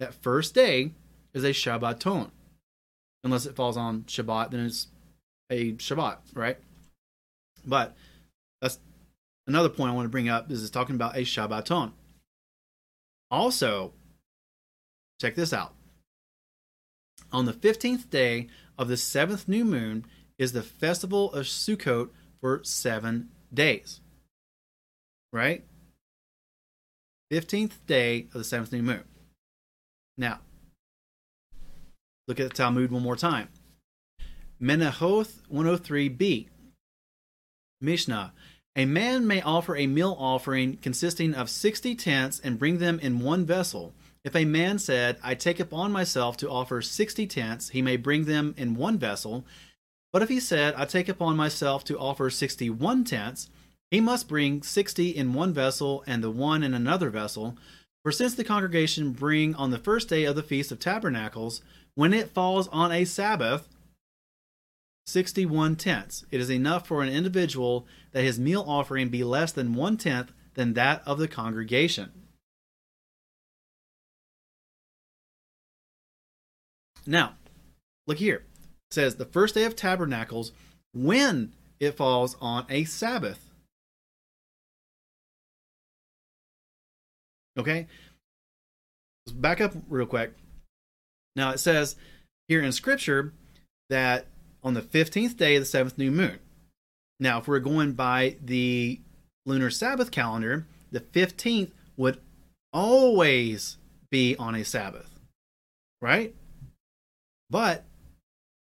That first day is a Shabbaton. Unless it falls on Shabbat, then it's a Shabbat, right? But that's another point I want to bring up is it's talking about a Shabbaton. Also, check this out. On the 15th day of the seventh new moon is the festival of Sukkot for seven days. Right? 15th day of the seventh new moon. Now, look at the Talmud one more time. Menahoth 103b. Mishnah. A man may offer a meal offering consisting of 60 tenths and bring them in one vessel if a man said, I take upon myself to offer sixty tenths, he may bring them in one vessel. But if he said, I take upon myself to offer sixty one tenths, he must bring sixty in one vessel and the one in another vessel. For since the congregation bring on the first day of the Feast of Tabernacles, when it falls on a Sabbath, 61 tenths. It is enough for an individual that his meal offering be less than one tenth than that of the congregation. Now, look here. It says the first day of tabernacles when it falls on a Sabbath. Okay? Let's back up real quick. Now it says here in scripture that on the 15th day of the seventh new moon. Now, if we're going by the lunar Sabbath calendar, the 15th would always be on a Sabbath, right? But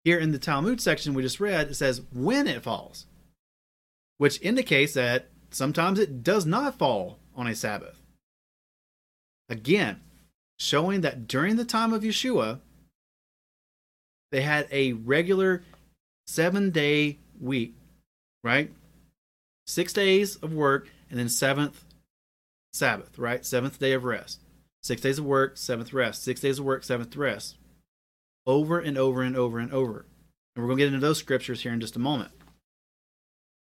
here in the Talmud section we just read, it says when it falls, which indicates that sometimes it does not fall on a Sabbath. Again, showing that during the time of Yeshua, they had a regular seven day week, right? Six days of work and then seventh Sabbath, right? Seventh day of rest. Six days of work, seventh rest. Six days of work, seventh rest. Over and over and over and over. And we're going to get into those scriptures here in just a moment.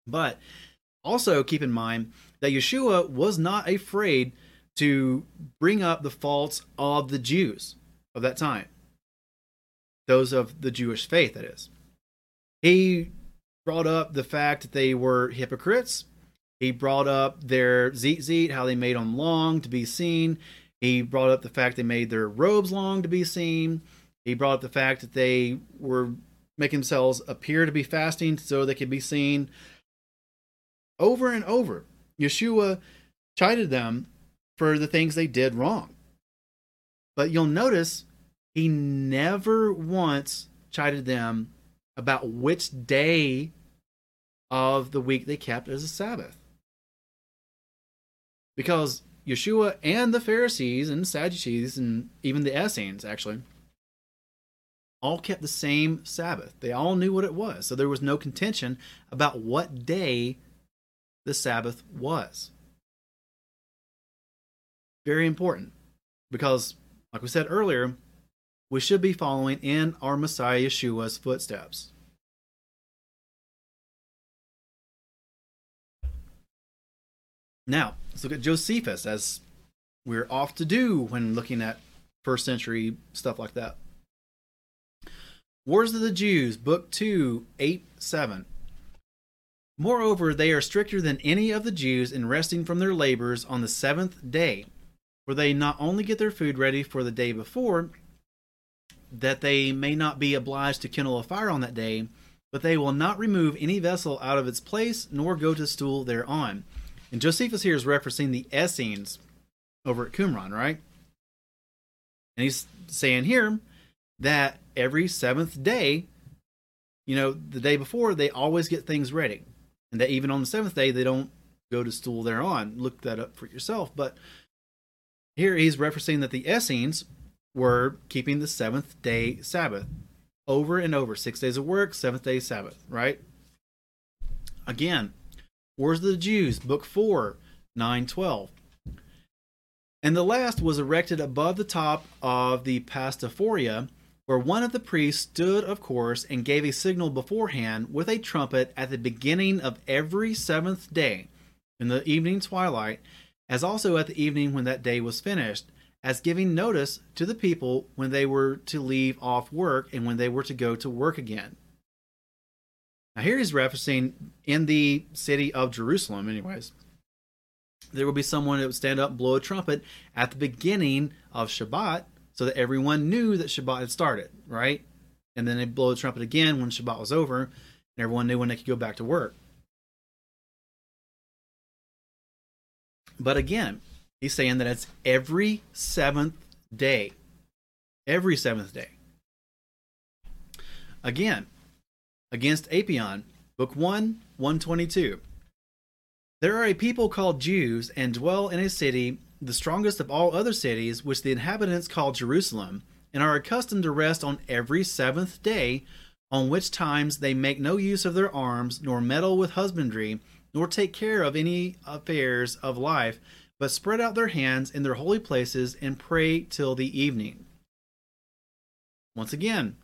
But also keep in mind that Yeshua was not afraid to bring up the faults of the Jews of that time. Those of the Jewish faith, that is. He brought up the fact that they were hypocrites. He brought up their tzitzit, how they made them long to be seen. He brought up the fact they made their robes long to be seen. He brought up the fact that they were making themselves appear to be fasting so they could be seen. Over and over, Yeshua chided them for the things they did wrong. But you'll notice he never once chided them about which day of the week they kept as a Sabbath. Because Yeshua and the Pharisees and Sadducees and even the Essenes actually all kept the same Sabbath. They all knew what it was. So there was no contention about what day the Sabbath was. Very important because, like we said earlier, we should be following in our Messiah Yeshua's footsteps. Now, let's look at Josephus, as we're off to do when looking at first century stuff like that. Wars of the Jews, Book 2, 8 7. Moreover, they are stricter than any of the Jews in resting from their labors on the seventh day, for they not only get their food ready for the day before, that they may not be obliged to kindle a fire on that day, but they will not remove any vessel out of its place, nor go to stool thereon. And Josephus here is referencing the Essenes over at Qumran, right? And he's saying here that every seventh day, you know, the day before, they always get things ready. And that even on the seventh day, they don't go to stool thereon. Look that up for yourself. But here he's referencing that the Essenes were keeping the seventh day Sabbath over and over. Six days of work, seventh day Sabbath, right? Again, Wars of the Jews, Book 4, 9 12. And the last was erected above the top of the Pastophoria, where one of the priests stood, of course, and gave a signal beforehand with a trumpet at the beginning of every seventh day in the evening twilight, as also at the evening when that day was finished, as giving notice to the people when they were to leave off work and when they were to go to work again. Now, here he's referencing in the city of Jerusalem, anyways. There will be someone that would stand up, and blow a trumpet at the beginning of Shabbat, so that everyone knew that Shabbat had started, right? And then they blow the trumpet again when Shabbat was over, and everyone knew when they could go back to work. But again, he's saying that it's every seventh day. Every seventh day. Again, against Apion, Book 1, 122. There are a people called Jews and dwell in a city, the strongest of all other cities, which the inhabitants call Jerusalem, and are accustomed to rest on every seventh day, on which times they make no use of their arms, nor meddle with husbandry, nor take care of any affairs of life, but spread out their hands in their holy places and pray till the evening. Once again,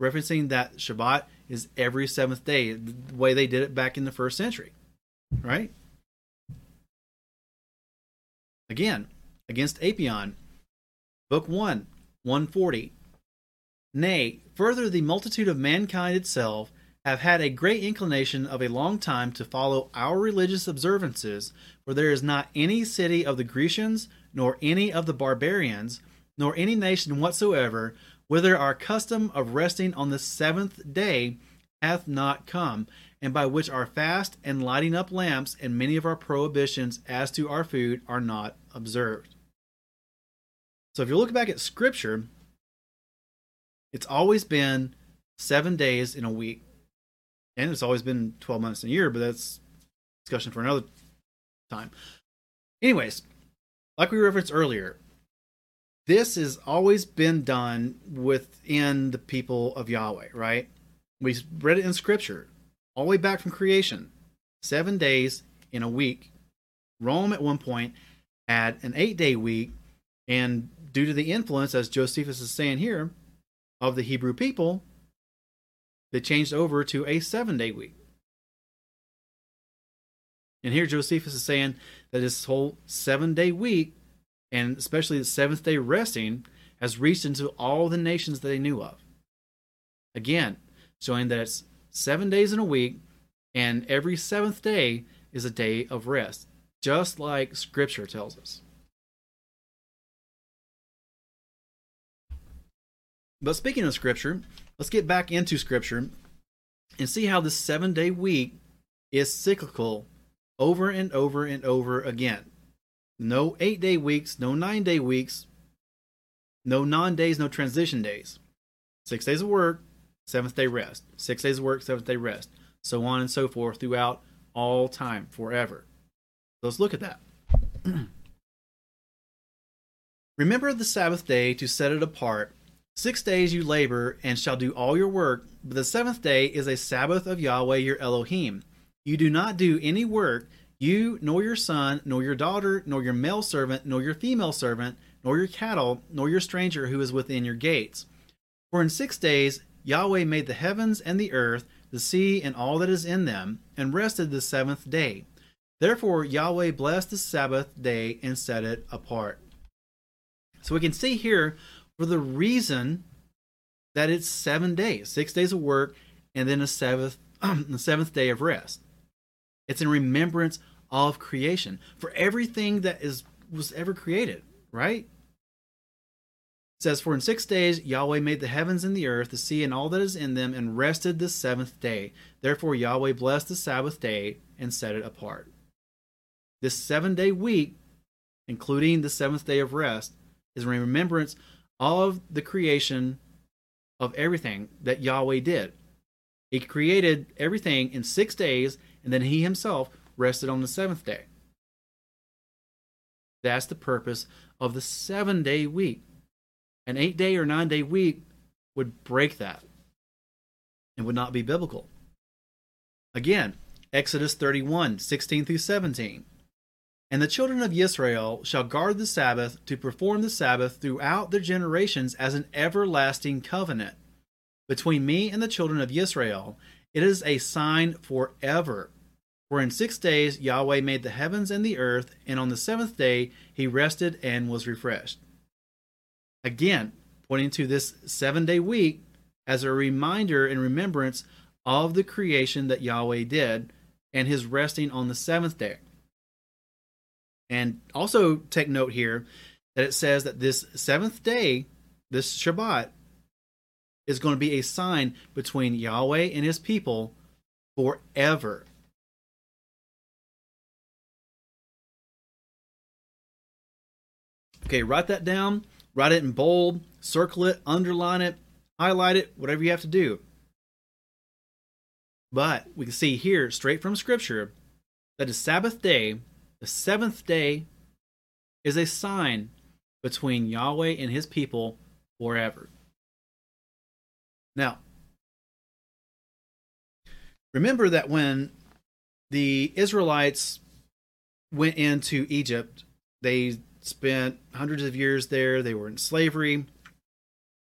referencing that Shabbat is every seventh day, the way they did it back in the first century, right? Again, against Apion, Book 1, 140. Nay, further, the multitude of mankind itself have had a great inclination of a long time to follow our religious observances, for there is not any city of the Grecians, nor any of the barbarians, nor any nation whatsoever, whither our custom of resting on the seventh day hath not come, and by which our fast and lighting up lamps and many of our prohibitions as to our food are not observed. So if you look back at Scripture, it's always been seven days in a week. And it's always been 12 months in a year, but that's discussion for another time. Anyways, like we referenced earlier, this has always been done within the people of Yahweh, right? We read it in scripture, all the way back from creation. Seven days in a week. Rome at one point had an eight day week, and due to the influence, as Josephus is saying here, of the Hebrew people, they changed over to a seven day week. And here Josephus is saying that this whole seven day week, and especially the seventh day resting, has reached into all the nations that they knew of. Again, showing that it's seven days in a week, and every seventh day is a day of rest, just like Scripture tells us. But speaking of Scripture, let's get back into Scripture and see how this seven day week is cyclical over and over and over again. No eight day weeks, no nine day weeks, no non days, no transition days. Six days of work, seventh day rest. Six days of work, seventh day rest. So on and so forth throughout all time, forever. Let's look at that. Remember the Sabbath day to set it apart. Six days you labor and shall do all your work, but the seventh day is a Sabbath of Yahweh your Elohim. You do not do any work, you, nor your son, nor your daughter, nor your male servant, nor your female servant, nor your cattle, nor your stranger who is within your gates. For in six days Yahweh made the heavens and the earth, the sea and all that is in them, and rested the seventh day. Therefore Yahweh blessed the Sabbath day and set it apart. So we can see here for the reason that it's seven days, six days of work, and then a seventh, the seventh day of rest. It's in remembrance of creation for everything that is was ever created, right? Says, For in six days Yahweh made the heavens and the earth, the sea and all that is in them, and rested the seventh day. Therefore Yahweh blessed the Sabbath day and set it apart. This seven day week, including the seventh day of rest, is in remembrance of the creation of everything that Yahweh did. He created everything in six days and then he himself rested on the seventh day. That's the purpose of the seven day week. An eight day or nine day week would break that and would not be biblical. Again, Exodus 31 16 through 17. And the children of Israel shall guard the Sabbath to perform the Sabbath throughout their generations as an everlasting covenant between me and the children of Israel. It is a sign forever. For in six days Yahweh made the heavens and the earth, and on the seventh day he rested and was refreshed. Again, pointing to this seven day week as a reminder and remembrance of the creation that Yahweh did and his resting on the seventh day. And also take note here that it says that this seventh day, this Shabbat, is going to be a sign between Yahweh and his people forever. Okay, write that down, write it in bold, circle it, underline it, highlight it, whatever you have to do. But we can see here, straight from Scripture, that the Sabbath day, the seventh day, is a sign between Yahweh and his people forever. Now, remember that when the Israelites went into Egypt, they spent hundreds of years there. They were in slavery,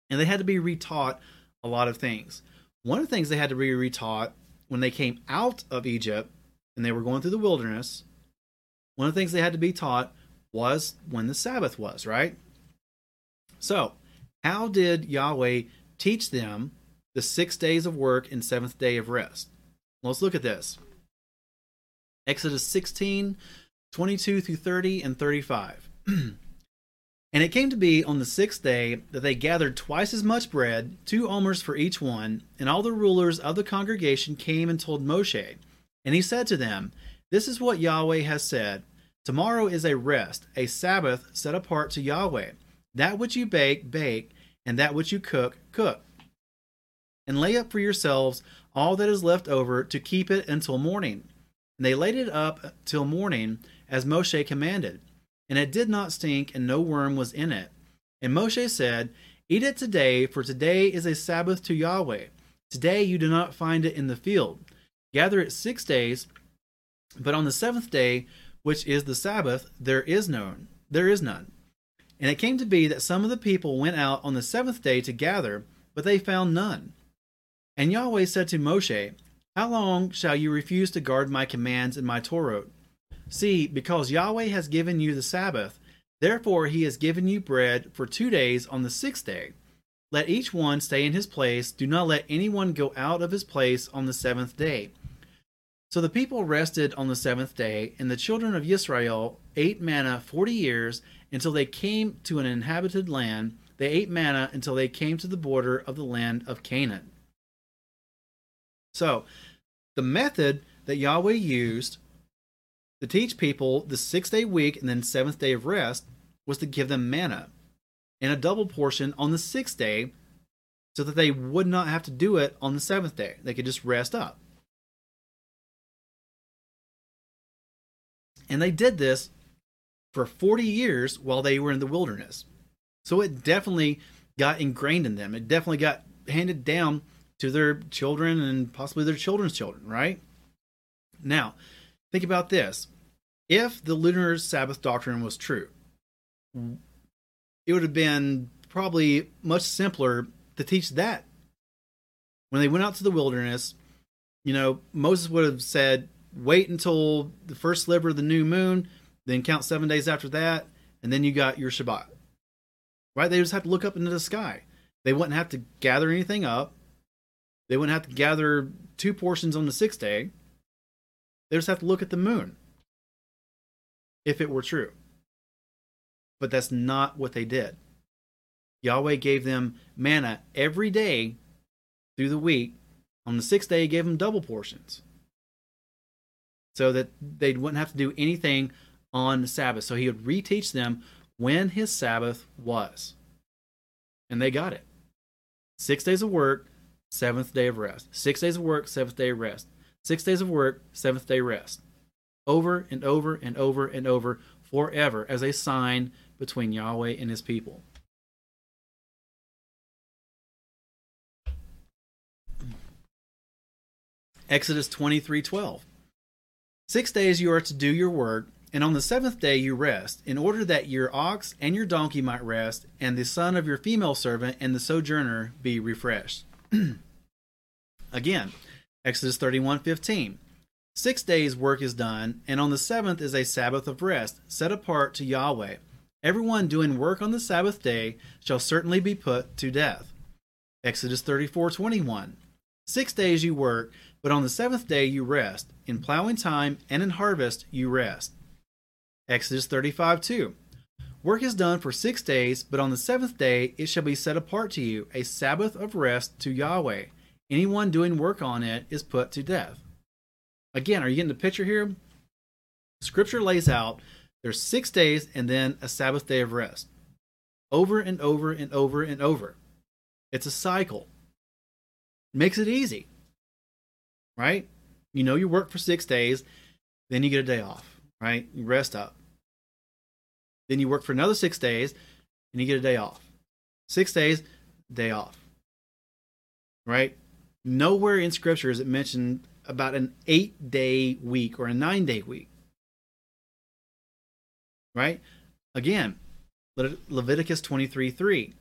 and they had to be retaught a lot of things. One of the things they had to be retaught when they came out of Egypt and they were going through the wilderness, one of the things they had to be taught was when the Sabbath was, right? So, how did Yahweh teach them the six days of work and seventh day of rest? Let's look at this. Exodus 16, 22 through 30 and 35. And it came to be on the sixth day that they gathered twice as much bread, two omers for each one, and all the rulers of the congregation came and told Moshe. And he said to them, This is what Yahweh has said Tomorrow is a rest, a Sabbath set apart to Yahweh. That which you bake, bake, and that which you cook, cook. And lay up for yourselves all that is left over to keep it until morning. And they laid it up till morning, as Moshe commanded and it did not stink, and no worm was in it. And Moshe said, Eat it today, for today is a Sabbath to Yahweh. Today you do not find it in the field. Gather it six days, but on the seventh day, which is the Sabbath, there is none. There is none. And it came to be that some of the people went out on the seventh day to gather, but they found none. And Yahweh said to Moshe, How long shall you refuse to guard my commands and my Torah? See, because Yahweh has given you the Sabbath, therefore he has given you bread for two days on the sixth day. Let each one stay in his place. Do not let anyone go out of his place on the seventh day. So the people rested on the seventh day, and the children of Israel ate manna forty years until they came to an inhabited land. They ate manna until they came to the border of the land of Canaan. So, the method that Yahweh used to teach people the six day week and then seventh day of rest was to give them manna and a double portion on the sixth day so that they would not have to do it on the seventh day. They could just rest up. And they did this for 40 years while they were in the wilderness. So it definitely got ingrained in them. It definitely got handed down to their children and possibly their children's children, right? Now, think about this if the lunar Sabbath doctrine was true, it would have been probably much simpler to teach that. When they went out to the wilderness, you know, Moses would have said, wait until the first sliver of the new moon, then count seven days after that, and then you got your Shabbat. Right? They just have to look up into the sky. They wouldn't have to gather anything up. They wouldn't have to gather two portions on the sixth day. They just have to look at the moon if it were true. But that's not what they did. Yahweh gave them manna every day through the week. On the sixth day, he gave them double portions so that they wouldn't have to do anything on the Sabbath. So he would reteach them when his Sabbath was. And they got it. Six days of work, seventh day of rest. Six days of work, seventh day of rest. Six days of work, seventh day rest over and over and over and over forever as a sign between Yahweh and his people. Exodus 23:12 Six days you are to do your work, and on the seventh day you rest, in order that your ox and your donkey might rest, and the son of your female servant and the sojourner be refreshed. Again, Exodus 31:15 Six days' work is done, and on the seventh is a Sabbath of rest, set apart to Yahweh. Everyone doing work on the Sabbath day shall certainly be put to death. Exodus 34:21. Six days you work, but on the seventh day you rest. In plowing time and in harvest you rest. Exodus 35:2. Work is done for six days, but on the seventh day it shall be set apart to you, a Sabbath of rest to Yahweh. Anyone doing work on it is put to death. Again, are you getting the picture here? Scripture lays out there's six days and then a Sabbath day of rest. Over and over and over and over. It's a cycle. Makes it easy. Right? You know you work for six days, then you get a day off, right? You rest up. Then you work for another six days, and you get a day off. Six days, day off. Right? Nowhere in Scripture is it mentioned about an eight day week or a nine day week. Right? Again, Le- Leviticus 23 3.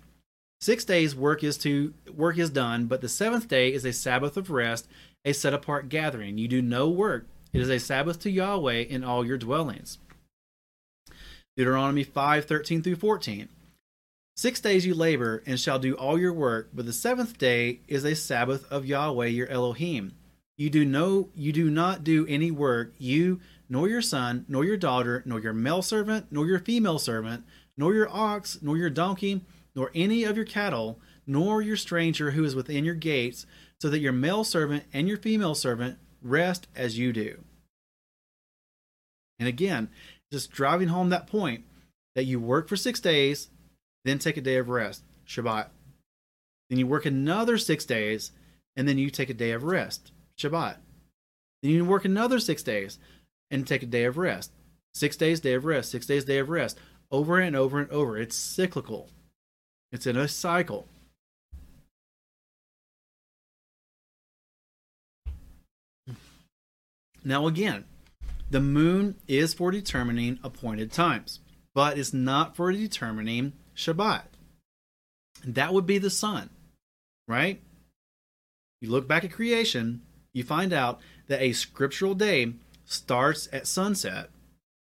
Six days work is to work is done, but the seventh day is a Sabbath of rest, a set apart gathering. You do no work. It is a Sabbath to Yahweh in all your dwellings. Deuteronomy 5 13 through 14. Six days you labor and shall do all your work, but the seventh day is a Sabbath of Yahweh your Elohim. You do no you do not do any work, you nor your son, nor your daughter, nor your male servant, nor your female servant, nor your ox, nor your donkey, nor any of your cattle, nor your stranger who is within your gates, so that your male servant and your female servant rest as you do. And again, just driving home that point that you work for six days, then take a day of rest, Shabbat. Then you work another six days, and then you take a day of rest, Shabbat. Then you work another six days and take a day of rest. Six days, day of rest, six days, day of rest, over and over and over. It's cyclical, it's in a cycle. Now, again, the moon is for determining appointed times, but it's not for determining Shabbat. That would be the sun, right? You look back at creation, you find out that a scriptural day starts at sunset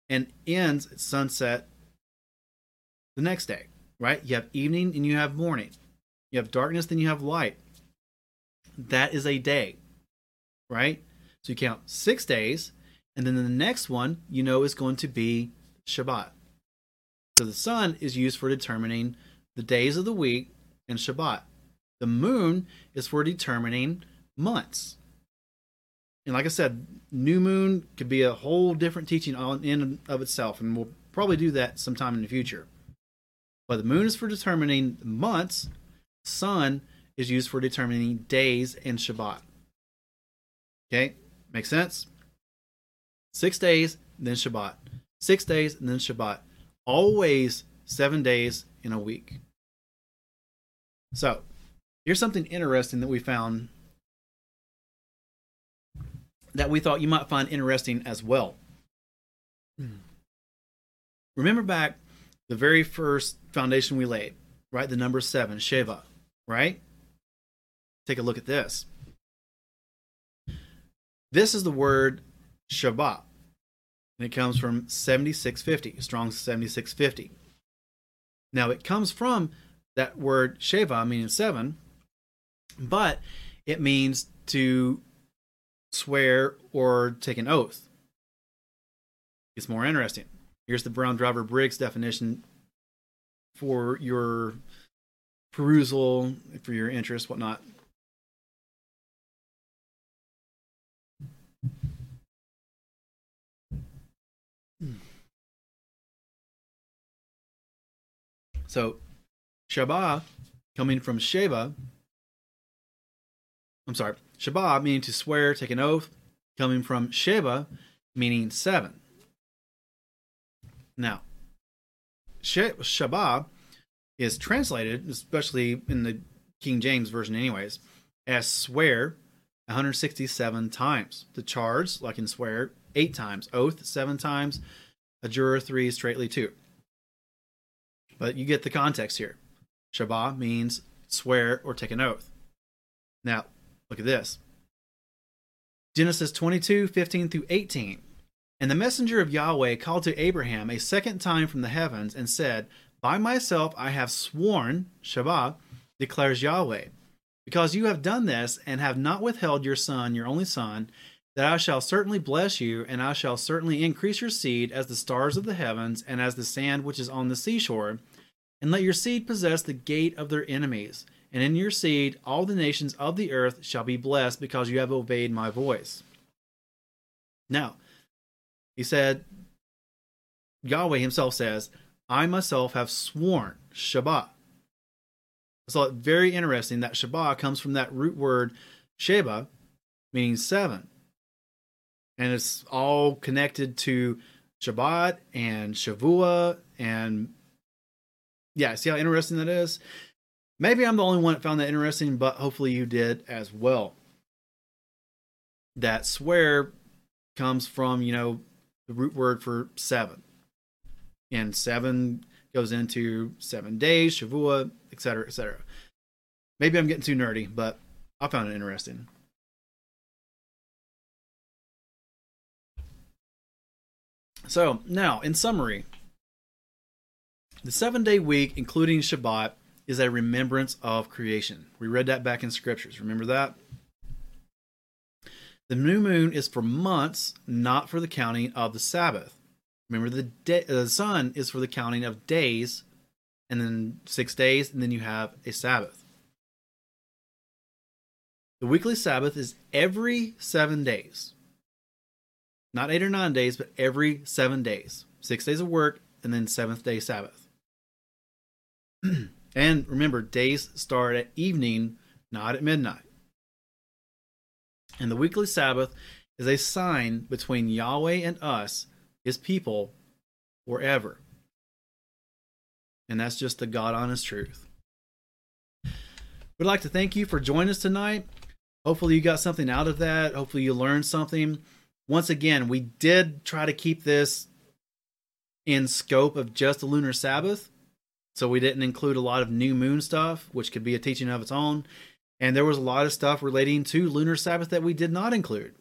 and ends at sunset the next day, right? You have evening and you have morning. You have darkness, then you have light. That is a day, right? So you count six days, and then the next one you know is going to be Shabbat. So the sun is used for determining the days of the week and Shabbat. The moon is for determining months. And like I said, new moon could be a whole different teaching on in of itself, and we'll probably do that sometime in the future. But the moon is for determining months. Sun is used for determining days and Shabbat. Okay, makes sense. Six days, then Shabbat. Six days, and then Shabbat. Always seven days in a week. So, here's something interesting that we found that we thought you might find interesting as well. Hmm. Remember back the very first foundation we laid, right? The number seven, Sheva, right? Take a look at this. This is the word Shabbat, and it comes from 7650, Strong's 7650. Now, it comes from that word Sheva, meaning seven, but it means to swear or take an oath. It's more interesting. Here's the Brown Driver Briggs definition for your perusal, for your interest, whatnot. So, Shabbat, coming from Sheva, I'm sorry, Shabbat meaning to swear, take an oath, coming from Sheba meaning seven. Now, Shabbat is translated, especially in the King James version, anyways, as swear 167 times. The charge, like in swear, eight times. Oath, seven times. A juror, three. Straightly, two. But you get the context here. Shabbat means swear or take an oath. Now, look at this Genesis 22 15 through 18. And the messenger of Yahweh called to Abraham a second time from the heavens and said, By myself I have sworn, Shabbat, declares Yahweh, because you have done this and have not withheld your son, your only son, that I shall certainly bless you, and I shall certainly increase your seed as the stars of the heavens and as the sand which is on the seashore and let your seed possess the gate of their enemies. And in your seed all the nations of the earth shall be blessed because you have obeyed my voice. Now, he said, Yahweh himself says, I myself have sworn, Shabbat. So very interesting that Shabbat comes from that root word Sheba, meaning seven. And it's all connected to Shabbat and Shavua and yeah, see how interesting that is? Maybe I'm the only one that found that interesting, but hopefully you did as well. That swear comes from, you know, the root word for seven. And seven goes into seven days, Shavua, etc., etc. Maybe I'm getting too nerdy, but I found it interesting. So, now, in summary, the seven day week, including Shabbat, is a remembrance of creation. We read that back in scriptures. Remember that? The new moon is for months, not for the counting of the Sabbath. Remember, the, day, uh, the sun is for the counting of days, and then six days, and then you have a Sabbath. The weekly Sabbath is every seven days. Not eight or nine days, but every seven days. Six days of work, and then seventh day Sabbath. and remember, days start at evening, not at midnight. And the weekly Sabbath is a sign between Yahweh and us, his people, forever. And that's just the God honest truth. We'd like to thank you for joining us tonight. Hopefully, you got something out of that. Hopefully, you learned something. Once again, we did try to keep this in scope of just the lunar Sabbath. So we didn't include a lot of new moon stuff, which could be a teaching of its own. And there was a lot of stuff relating to lunar Sabbath that we did not include.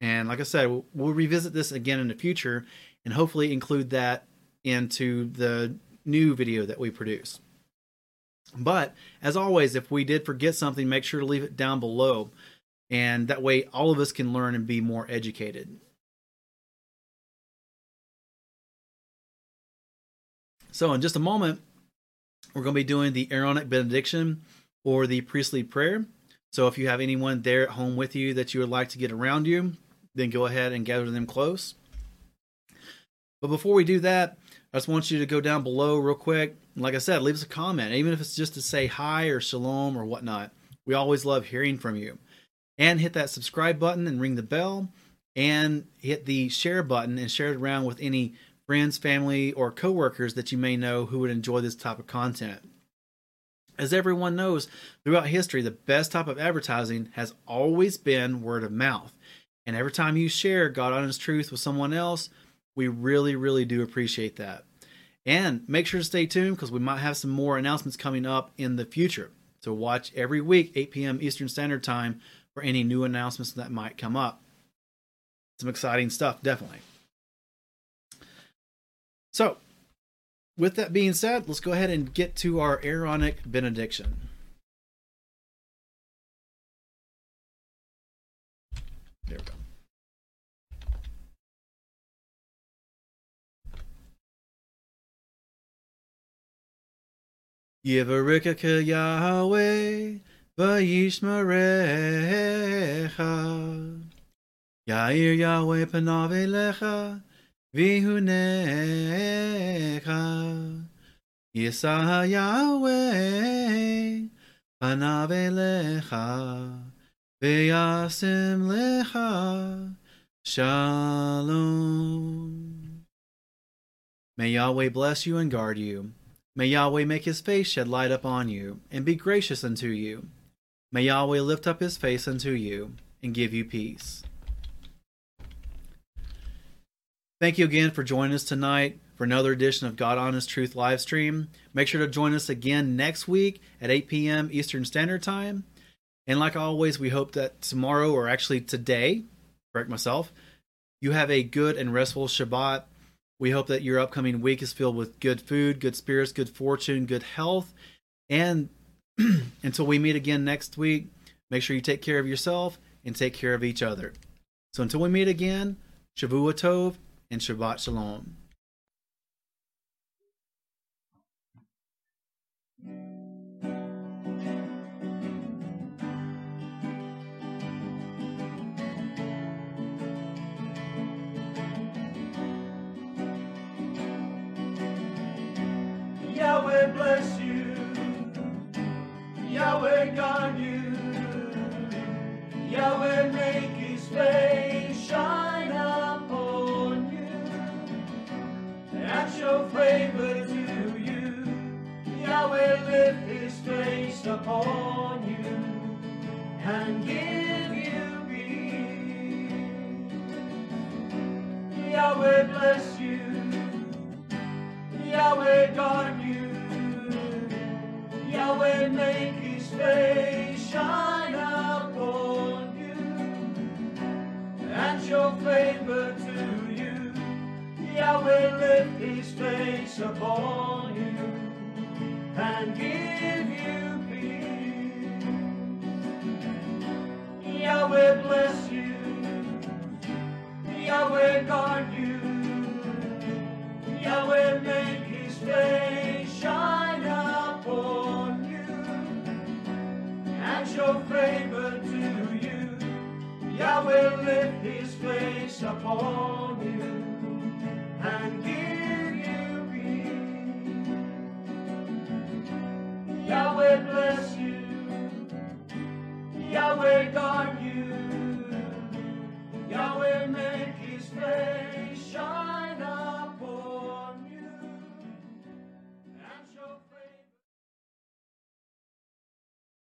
And like I said, we'll, we'll revisit this again in the future and hopefully include that into the new video that we produce. But as always, if we did forget something, make sure to leave it down below. And that way, all of us can learn and be more educated. So, in just a moment, we're going to be doing the Aaronic benediction or the priestly prayer. So, if you have anyone there at home with you that you would like to get around you, then go ahead and gather them close. But before we do that, I just want you to go down below real quick. Like I said, leave us a comment, even if it's just to say hi or shalom or whatnot. We always love hearing from you. And hit that subscribe button and ring the bell and hit the share button and share it around with any friends, family, or coworkers that you may know who would enjoy this type of content. As everyone knows, throughout history, the best type of advertising has always been word of mouth. And every time you share God honest truth with someone else, we really, really do appreciate that. And make sure to stay tuned because we might have some more announcements coming up in the future. So watch every week, 8 p.m. Eastern Standard Time, for any new announcements that might come up. Some exciting stuff, definitely. So, with that being said, let's go ahead and get to our Aaronic benediction. There we go. Yivarikaka Yahweh, Vayishmarecha. Yair Yahweh Panav Vihunecha Yisah Yahweh Veyasim Lecha Shalom May Yahweh bless you and guard you. May Yahweh make his face shed light upon you, and be gracious unto you. May Yahweh lift up his face unto you, and give you peace. Thank you again for joining us tonight for another edition of God Honest Truth live stream. Make sure to join us again next week at 8 p.m. Eastern Standard Time. And like always, we hope that tomorrow, or actually today, correct myself, you have a good and restful Shabbat. We hope that your upcoming week is filled with good food, good spirits, good fortune, good health. And until we meet again next week, make sure you take care of yourself and take care of each other. So until we meet again, Shavua Tov and Shabbat Shalom. Yahweh bless you. Yahweh guard you. Yahweh make his face shine and show favor to you. Yahweh lift his face upon you and give you peace. Yahweh bless you. Yahweh guard you. Yahweh make his face shine upon you and show favor. Yahweh lift his face upon you and give you peace. Yahweh bless you. Yahweh guard you. Yahweh make his face shine upon you and show favor to you. Yahweh lift his face upon you and give you peace. Yahweh bless you. Yahweh guard you. Yahweh make his face